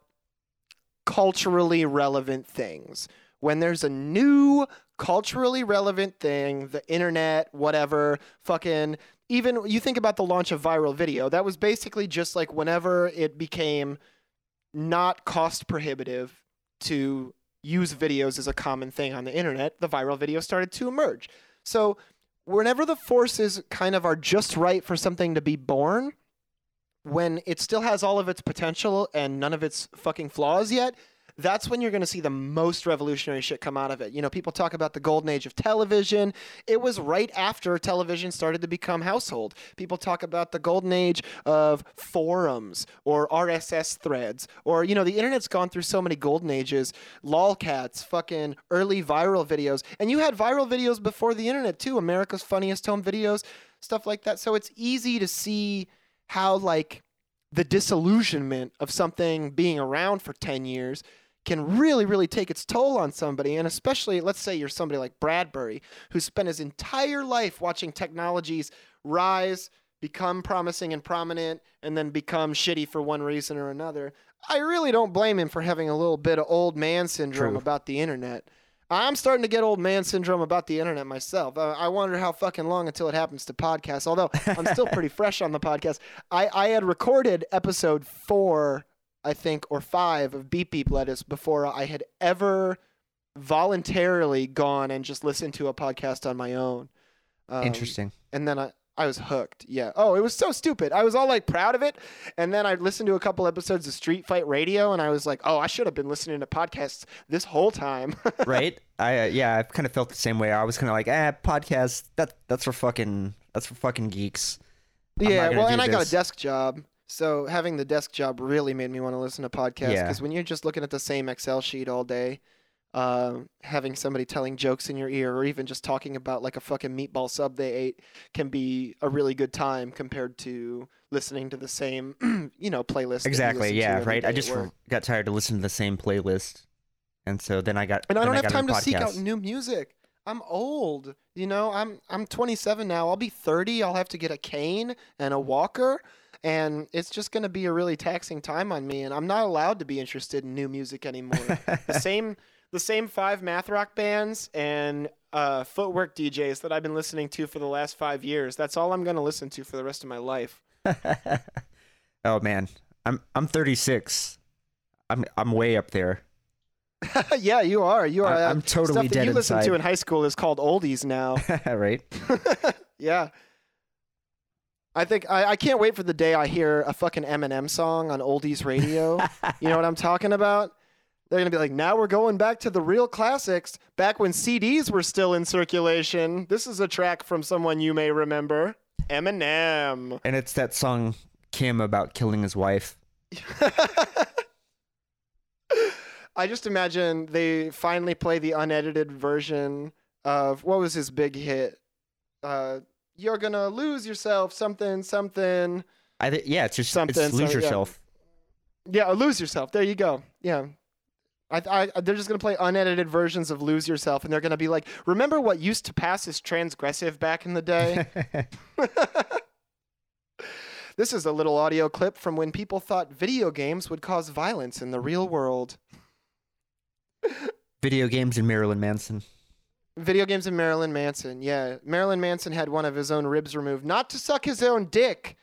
culturally relevant things. When there's a new culturally relevant thing, the internet, whatever, fucking even you think about the launch of viral video, that was basically just like whenever it became not cost prohibitive to use videos as a common thing on the internet, the viral video started to emerge. So, whenever the forces kind of are just right for something to be born, when it still has all of its potential and none of its fucking flaws yet, that's when you're going to see the most revolutionary shit come out of it. You know, people talk about the golden age of television. It was right after television started to become household. People talk about the golden age of forums or RSS threads or, you know, the internet's gone through so many golden ages. Lolcats, fucking early viral videos. And you had viral videos before the internet too. America's Funniest Home Videos, stuff like that. So it's easy to see how, like, the disillusionment of something being around for 10 years can really, really take its toll on somebody. And especially, let's say you're somebody like Bradbury, who spent his entire life watching technologies rise, become promising and prominent, and then become shitty for one reason or another. I really don't blame him for having a little bit of old man syndrome True. about the internet. I'm starting to get old man syndrome about the internet myself. Uh, I wonder how fucking long until it happens to podcasts. Although I'm still pretty fresh on the podcast. I, I had recorded episode four, I think, or five of Beep Beep Lettuce before I had ever voluntarily gone and just listened to a podcast on my own. Um, Interesting. And then I, I was hooked. Yeah. Oh, it was so stupid. I was all like proud of it. And then I listened to a couple episodes of Street Fight Radio and I was like, oh, I should have been listening to podcasts this whole time. right? I uh, yeah, I've kind of felt the same way. I was kind of like, ah, podcast. That that's for fucking that's for fucking geeks. I'm yeah. Well, and I got a desk job. So having the desk job really made me want to listen to podcasts Yeah. because when you're just looking at the same Excel sheet all day, uh, having somebody telling jokes in your ear or even just talking about like a fucking meatball sub they ate can be a really good time compared to listening to the same, you know, playlist. Exactly. to Yeah. Right. I just got tired of listening to the same playlist, and so then I got and I don't have time to seek out new music. I'm old, you know. I'm I'm 27 now. I'll be 30. I'll have to get a cane and a walker, and it's just going to be a really taxing time on me. And I'm not allowed to be interested in new music anymore. the same the same five math rock bands and uh, footwork DJs that I've been listening to for the last five years. That's all I'm going to listen to for the rest of my life. oh man, I'm I'm 36. I'm I'm way up there. yeah, you are. You are. I- uh, I'm totally stuff that dead you listen to in high school is called oldies now. right? yeah. I think I, I can't wait for the day I hear a fucking Eminem song on oldies radio. you know what I'm talking about? They're gonna be like, now we're going back to the real classics, back when CDs were still in circulation. This is a track from someone you may remember, Eminem. And it's that song Kim about killing his wife. I just imagine they finally play the unedited version of what was his big hit? Uh, you're gonna lose yourself, something, something. I th- yeah, it's just Something, it's lose so- yourself. Yeah, or lose yourself. There you go. Yeah. I, I, they're just gonna play unedited versions of "Lose Yourself," and they're gonna be like, "Remember what used to pass as transgressive back in the day?" this is a little audio clip from when people thought video games would cause violence in the real world. Video games and Marilyn Manson. Video games and Marilyn Manson. Yeah, Marilyn Manson had one of his own ribs removed, not to suck his own dick,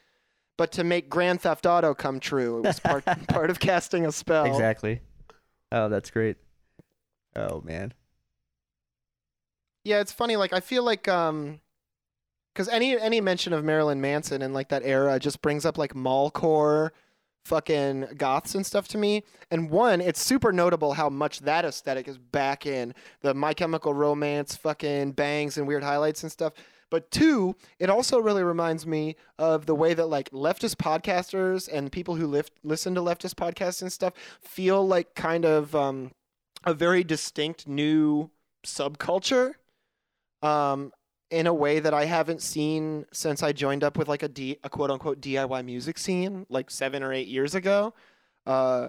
but to make Grand Theft Auto come true. It was part part of casting a spell. Exactly. Oh, that's great. Oh man. Yeah, it's funny. Like I feel like um, because any any mention of Marilyn Manson and like that era just brings up like mallcore, fucking goths and stuff to me. And one, it's super notable how much that aesthetic is back in the My Chemical Romance, fucking bangs and weird highlights and stuff. But two, it also really reminds me of the way that like leftist podcasters and people who lift, listen to leftist podcasts and stuff feel like kind of um, a very distinct new subculture um, in a way that I haven't seen since I joined up with like a D, a quote unquote DIY music scene like seven or eight years ago. Uh,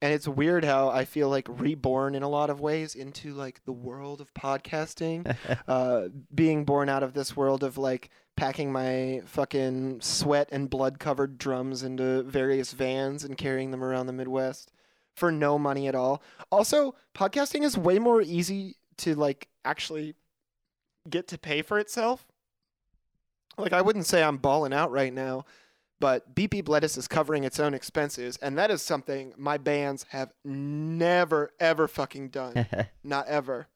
and it's weird how I feel like reborn in a lot of ways into like the world of podcasting, uh, being born out of this world of like packing my fucking sweat and blood covered drums into various vans and carrying them around the Midwest for no money at all. Also, podcasting is way more easy to like actually get to pay for itself. Like I wouldn't say I'm balling out right now, but Beep Lettuce is covering its own expenses, and that is something my bands have never ever fucking done. Not ever.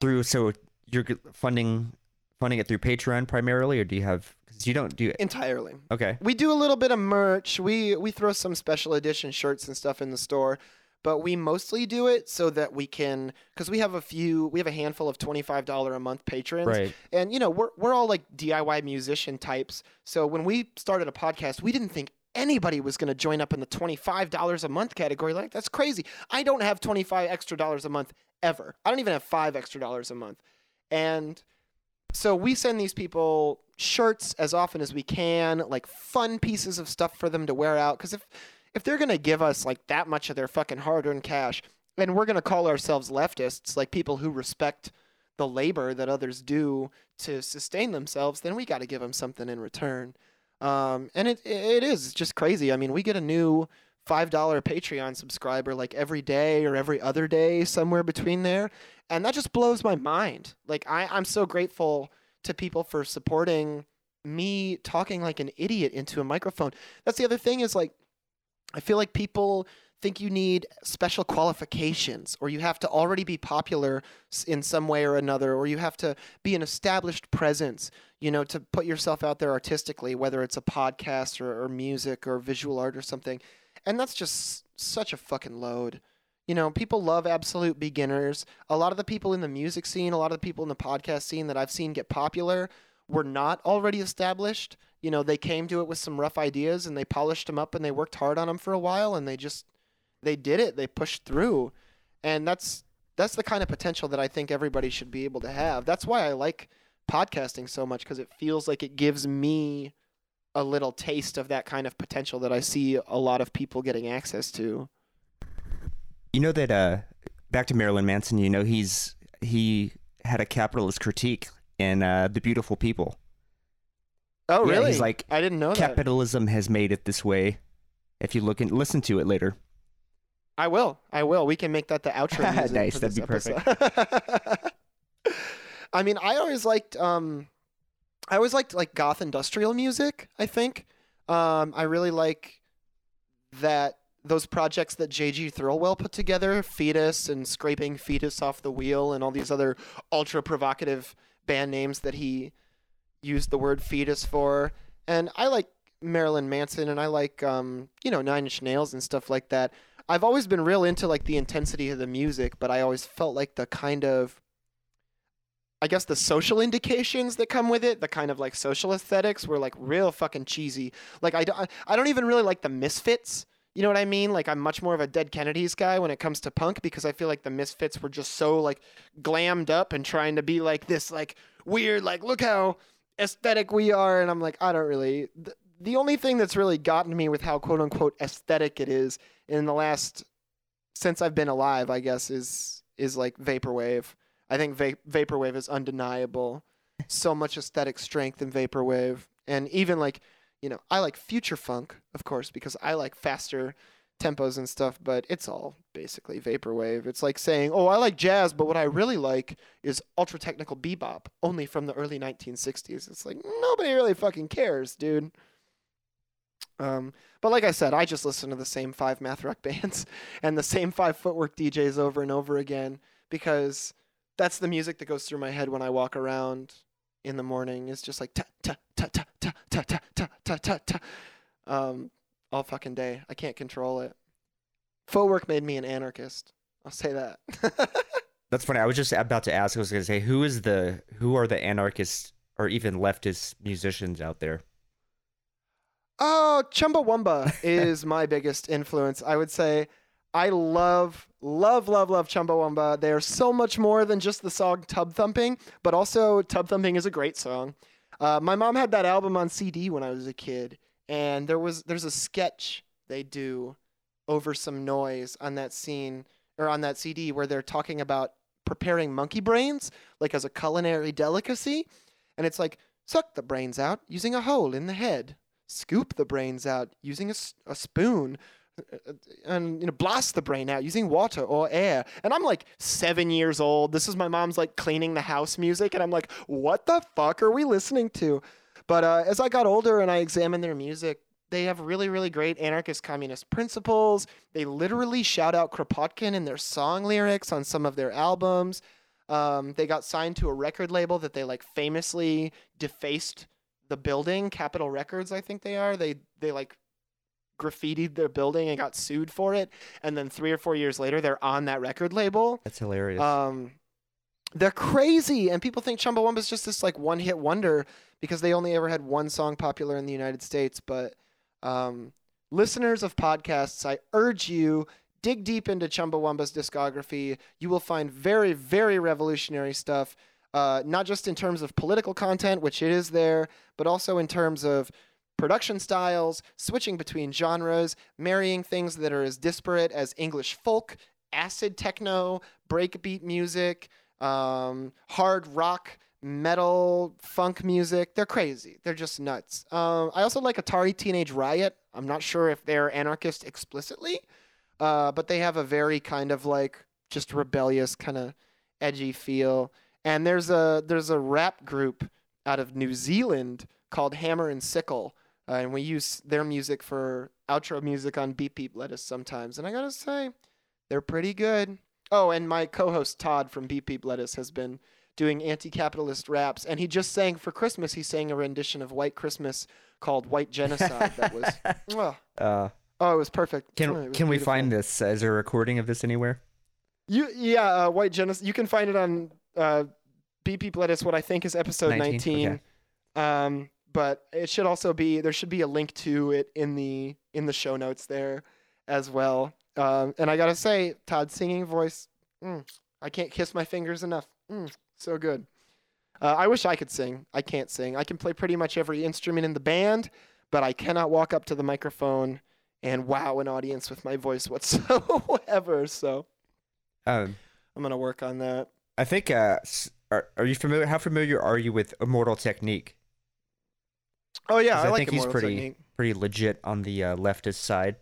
through so you're funding funding it through Patreon primarily, or do you have? Because you don't do. It entirely. Okay. We do a little bit of merch. We we throw some special edition shirts and stuff in the store, but we mostly do it so that we can because we have a few we have a handful of $25 a month patrons Right. and you know we're we're all like DIY musician types. So when we started a podcast, we didn't think anybody was going to join up in the $25 a month category. Like that's crazy. I don't have 25 extra dollars a month ever. I don't even have 5 extra dollars a month. And so we send these people shirts as often as we can, like fun pieces of stuff for them to wear out cuz if if they're going to give us like that much of their fucking hard-earned cash and we're going to call ourselves leftists, like people who respect the labor that others do to sustain themselves, then we got to give them something in return. Um, and it it is just crazy. I mean, we get a new five dollar Patreon subscriber like every day or every other day, somewhere between there, and that just blows my mind. Like I I'm so grateful to people for supporting me talking like an idiot into a microphone. That's the other thing is like I feel like people think you need special qualifications or you have to already be popular in some way or another or you have to be an established presence you know to put yourself out there artistically whether it's a podcast or, or music or visual art or something. And that's just such a fucking load. You know people love absolute beginners. A lot of the people in the music scene a lot of the people in the podcast scene that i've seen get popular were not already established you know they came to it with some rough ideas and they polished them up and they worked hard on them for a while and they just they did it they pushed through and that's that's the kind of potential that i think everybody should be able to have that's why i like podcasting so much because it feels like it gives me a little taste of that kind of potential that i see a lot of people getting access to You know that uh, back to Marilyn Manson. You know he's he had a capitalist critique in uh, The Beautiful People. Oh Yeah, really he's like, i didn't know that Capitalism has made it this way. If you look and listen to it later. I will. I will. We can make that the outro music. Nice, that'd be episode. I mean, I always liked um I always liked like goth industrial music, I think. Um I really like that those projects that JG Thirlwell put together, Foetus and Scraping Foetus off the Wheel and all these other ultra provocative band names that he used the word fetus for. And I like Marilyn Manson and I like um, you know, Nine Inch Nails and stuff like that. I've always been real into like the intensity of the music, but I always felt like the kind of I guess the social indications that come with it, the kind of like social aesthetics were like real fucking cheesy. Like I don't, I don't even really like the Misfits. You know what I mean? Like I'm much more of a Dead Kennedys guy when it comes to punk because I feel like the Misfits were just so like glammed up and trying to be like this like weird like look how aesthetic we are and I'm like I don't really the, the only thing that's really gotten me with how quote unquote aesthetic it is in the last since I've been alive, I guess is is like vaporwave. I think va- vaporwave is undeniable. So much aesthetic strength in vaporwave, and even like, you know, I like future funk, of course, because I like faster tempos and stuff, but it's all basically vaporwave. It's like saying, "Oh, I like jazz, but what I really like is ultra technical bebop, only from the early 1960s." It's like nobody really fucking cares, dude. Um, but like I said, I just listen to the same five math rock bands and the same five footwork DJs over and over again because that's the music that goes through my head when I walk around in the morning. It's just like ta ta ta ta ta ta ta ta ta ta. Um, all fucking day. I can't control it. Footwork made me an anarchist. I'll say that. That's funny. I was just about to ask. I was going to say, who is the who are the anarchists or even leftist musicians out there? Oh, Chumbawamba is my biggest influence. I would say I love, love, love, love Chumbawamba. They are so much more than just the song Tub Thumping, but also Tub Thumping is a great song. Uh, my mom had that album on CD when I was a kid, and there was there's a sketch they do over some noise on that scene or on that CD where they're talking about preparing monkey brains like as a culinary delicacy, and it's like suck the brains out using a hole in the head. Scoop the brains out using a, a spoon. Uh, and you know blast the brain out using water or air. And i'm like seven years old. This is my mom's like cleaning the house music. And i'm like what the fuck are we listening to but uh, as i got older and i examined their music they have really really great anarchist communist principles they literally shout out kropotkin in their song lyrics on some of their albums um, they got signed to a record label that they like famously defaced the building, Capitol Records, I think they are. They they like graffitied their building and got sued for it. And then three or four years later, they're on that record label. That's hilarious. Um, they're crazy, and people think Chumbawamba is just this like one hit wonder because they only ever had one song popular in the United States. But um, listeners of podcasts, I urge you dig deep into Chumbawamba's discography. You will find very, very revolutionary stuff. Uh, not just in terms of political content, which it is there, but also in terms of production styles, switching between genres, marrying things that are as disparate as English folk, acid techno, breakbeat music, um, hard rock, metal, funk music. They're crazy. They're just nuts. Um, I also like Atari Teenage Riot. I'm not sure if they're anarchist explicitly, uh, but they have a very kind of like just rebellious, kind of edgy feel. And there's a there's a rap group out of New Zealand called Hammer and Sickle, uh, and we use their music for outro music on Beep Beep Lettuce sometimes. And I gotta say, they're pretty good. Oh, and my co-host Todd from Beep Beep Lettuce has been doing anti-capitalist raps, and he just sang for Christmas. He sang a rendition of White Christmas called White Genocide. that was oh, uh, oh, it was perfect. can Oh, was can we beautiful. find this? Is there a recording of this anywhere? You yeah, uh, White Genocide. You can find it on uh, Beep Lettuce. What I think is episode 19? 19. Okay. Um, but it should also be there should be a link to it in the in the show notes there as well. Um, and I gotta say, Todd's singing voice, mm, I can't kiss my fingers enough. Mm, so good. Uh, I wish I could sing. I can't sing. I can play pretty much every instrument in the band, but I cannot walk up to the microphone and wow an audience with my voice whatsoever. So Um, I'm gonna work on that. I think. Uh, are, are you familiar? How familiar are you with Immortal Technique? Oh yeah, I, I like think he's pretty- Technique. Pretty legit on the uh, leftist side.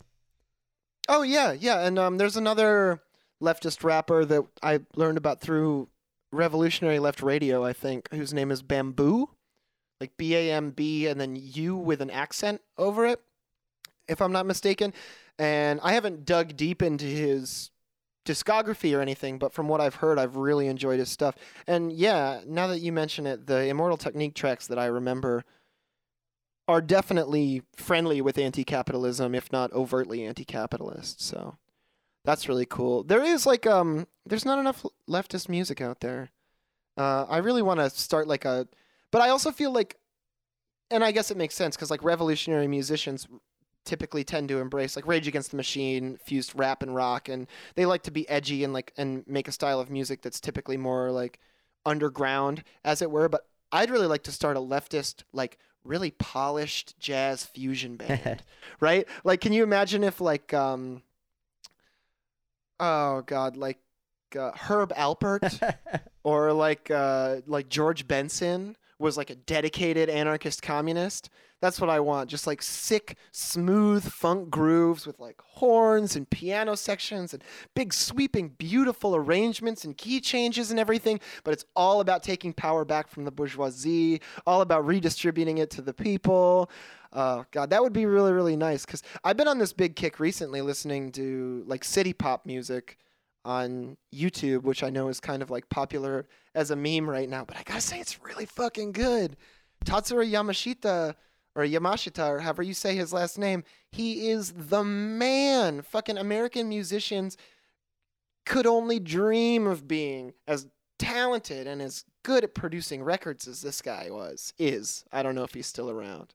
Oh yeah, yeah, and um, there's another leftist rapper that I learned about through Revolutionary Left Radio, I think, whose name is Bambú, like B A M B, and then U with an accent over it, if I'm not mistaken. And I haven't dug deep into his discography or anything, but from what I've heard, I've really enjoyed his stuff. And yeah, now that you mention it, the Immortal Technique tracks that I remember are definitely friendly with anti-capitalism, if not overtly anti-capitalist. So that's really cool. There is like um, there's not enough leftist music out there. Uh, I really want to start like a, but I also feel like, and I guess it makes sense because like revolutionary musicians typically tend to embrace like Rage Against the Machine fused rap and rock, and they like to be edgy and like and make a style of music that's typically more like underground, as it were. But I'd really like to start a leftist like really polished jazz fusion band, right? Like, can you imagine if like um, oh god, like uh, Herb Alpert or like uh, like George Benson was like a dedicated anarchist communist. That's what I want. Just like sick, smooth funk grooves with like horns and piano sections and big, sweeping, beautiful arrangements and key changes and everything. But it's all about taking power back from the bourgeoisie, all about redistributing it to the people. Oh, God, that would be really, really nice. Because I've been on this big kick recently listening to like city pop music on YouTube, which I know is kind of like popular as a meme right now. But I gotta say, it's really fucking good. Tatsuro Yamashita or Yamashita or however you say his last name, he is the man. Fucking American musicians could only dream of being as talented and as good at producing records as this guy was. Is I don't know if he's still around.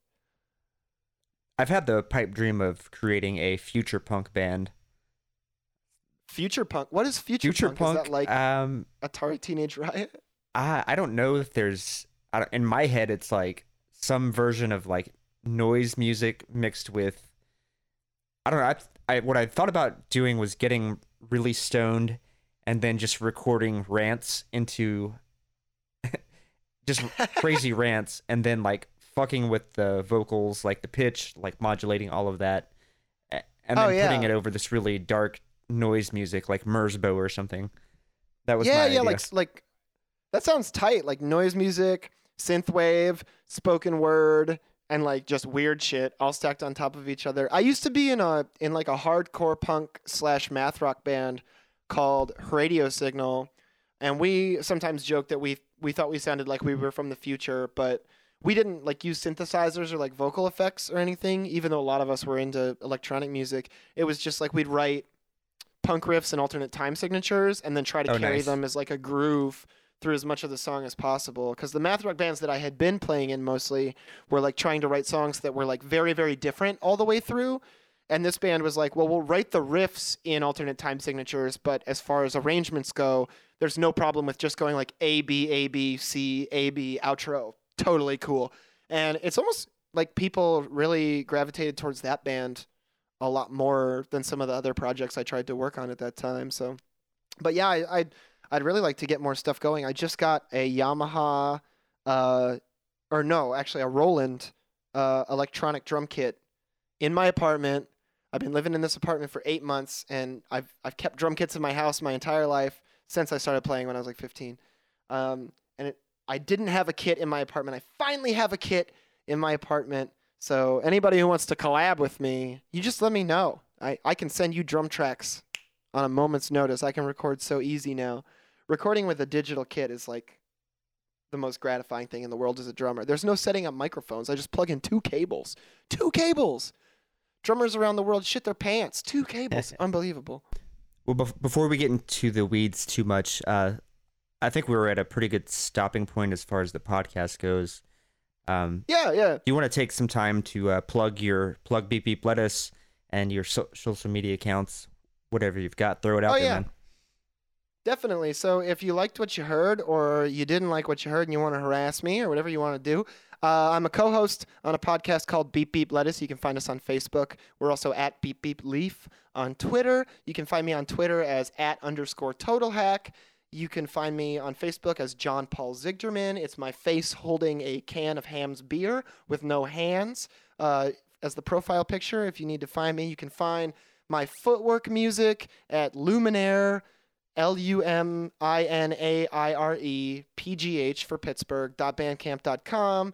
I've had the pipe dream of creating a future punk band. Future punk. What is future, Future punk? punk, Is that like um, Atari Teenage Riot? I I don't know if there's I don't, in my head it's like some version of like noise music mixed with I don't know. I, I what I thought about doing was getting really stoned and then just recording rants into just crazy rants and then like fucking with the vocals, like the pitch, like modulating all of that, and oh, then Oh, yeah. putting it over this really dark noise music like Merzbow or something. That was yeah, yeah, idea. like like that sounds tight. Like noise music, synthwave, spoken word, and like just weird shit all stacked on top of each other. I used to be in a in like a hardcore punk slash math rock band called Radio Signal, and we sometimes joke that we we thought we sounded like we were from the future, but we didn't like use synthesizers or like vocal effects or anything. Even though a lot of us were into electronic music, it was just like we'd write punk riffs and alternate time signatures and then try to Oh, carry nice. them as like a groove through as much of the song as possible because the math rock bands that i had been playing in mostly were like trying to write songs that were like very very different all the way through. And this band was like well we'll write the riffs in alternate time signatures but as far as arrangements go there's no problem with just going like a b a b c a b outro. Totally cool. And it's almost like people really gravitated towards that band a lot more than some of the other projects I tried to work on at that time. So, but yeah, I, I'd I'd really like to get more stuff going. I just got a Yamaha, uh, or no, actually a Roland, uh, electronic drum kit in my apartment. I've been living in this apartment for eight months, and I've I've kept drum kits in my house my entire life since I started playing when I was like 15. Um, and it, I didn't have a kit in my apartment. I finally have a kit in my apartment. So anybody who wants to collab with me, you just let me know. I, I can send you drum tracks on a moment's notice. I can record so easy now. Recording with a digital kit is like the most gratifying thing in the world as a drummer. There's no setting up microphones. I just plug in two cables. Two cables. Drummers around the world shit their pants. Two cables. Unbelievable. Well, bef- before we get into the weeds too much, uh, I think we were at a pretty good stopping point as far as the podcast goes. Um, Yeah, yeah. do you want to take some time to uh, plug your plug beep beep lettuce and your so- social media accounts, whatever you've got, throw it out Oh, there, yeah. man. Definitely. So if you liked what you heard or you didn't like what you heard and you want to harass me or whatever you want to do, uh, I'm a co-host on a podcast called Beep Beep Lettuce. You can find us on Facebook. We're also at Beep Beep Leaf on Twitter. You can find me on Twitter as at underscore Total Hack. You can find me on Facebook as John Paul Zigderman. It's my face holding a can of Hamm's beer with no hands uh, as the profile picture. If you need to find me, you can find my footwork music at Luminaire. L U M I N A I R E P G H for Pittsburgh. Bandcamp.com.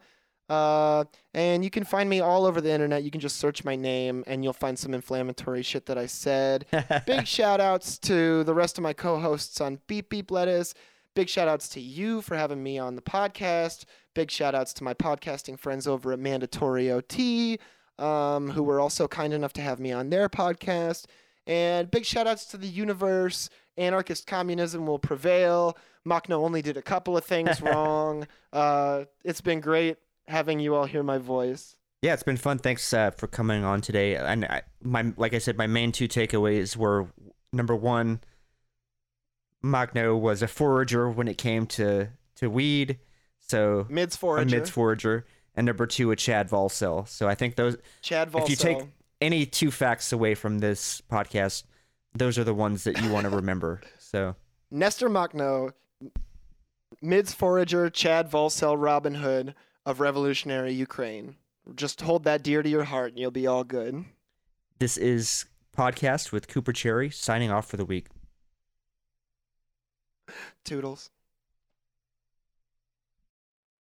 Uh, and you can find me all over the internet. You can just search my name and you'll find some inflammatory shit that I said. Big shout outs to the rest of my co hosts on Beep Beep Lettuce. Big shout outs to you for having me on the podcast. Big shout outs to my podcasting friends over at Mandatory OT, um, who were also kind enough to have me on their podcast. And big shout outs to the universe. Anarchist communism will prevail. Makhno only did a couple of things wrong. Uh, it's been great having you all hear my voice. Yeah, it's been fun. Thanks uh, for coming on today. And I, my, like I said, my main two takeaways were number one, Makhno was a forager when it came to to weed, so Mids a forager. mids forager, and number two, a Chad Volsel. So I think those, Chad Volso. if you take any two facts away from this podcast, those are the ones that you want to remember. So Nestor Makhno Mids forager Chad Volsel Robin Hood of revolutionary Ukraine. Just hold that dear to your heart and you'll be all good. This is podcast with Cooper Cherry signing off for the week. Toodles.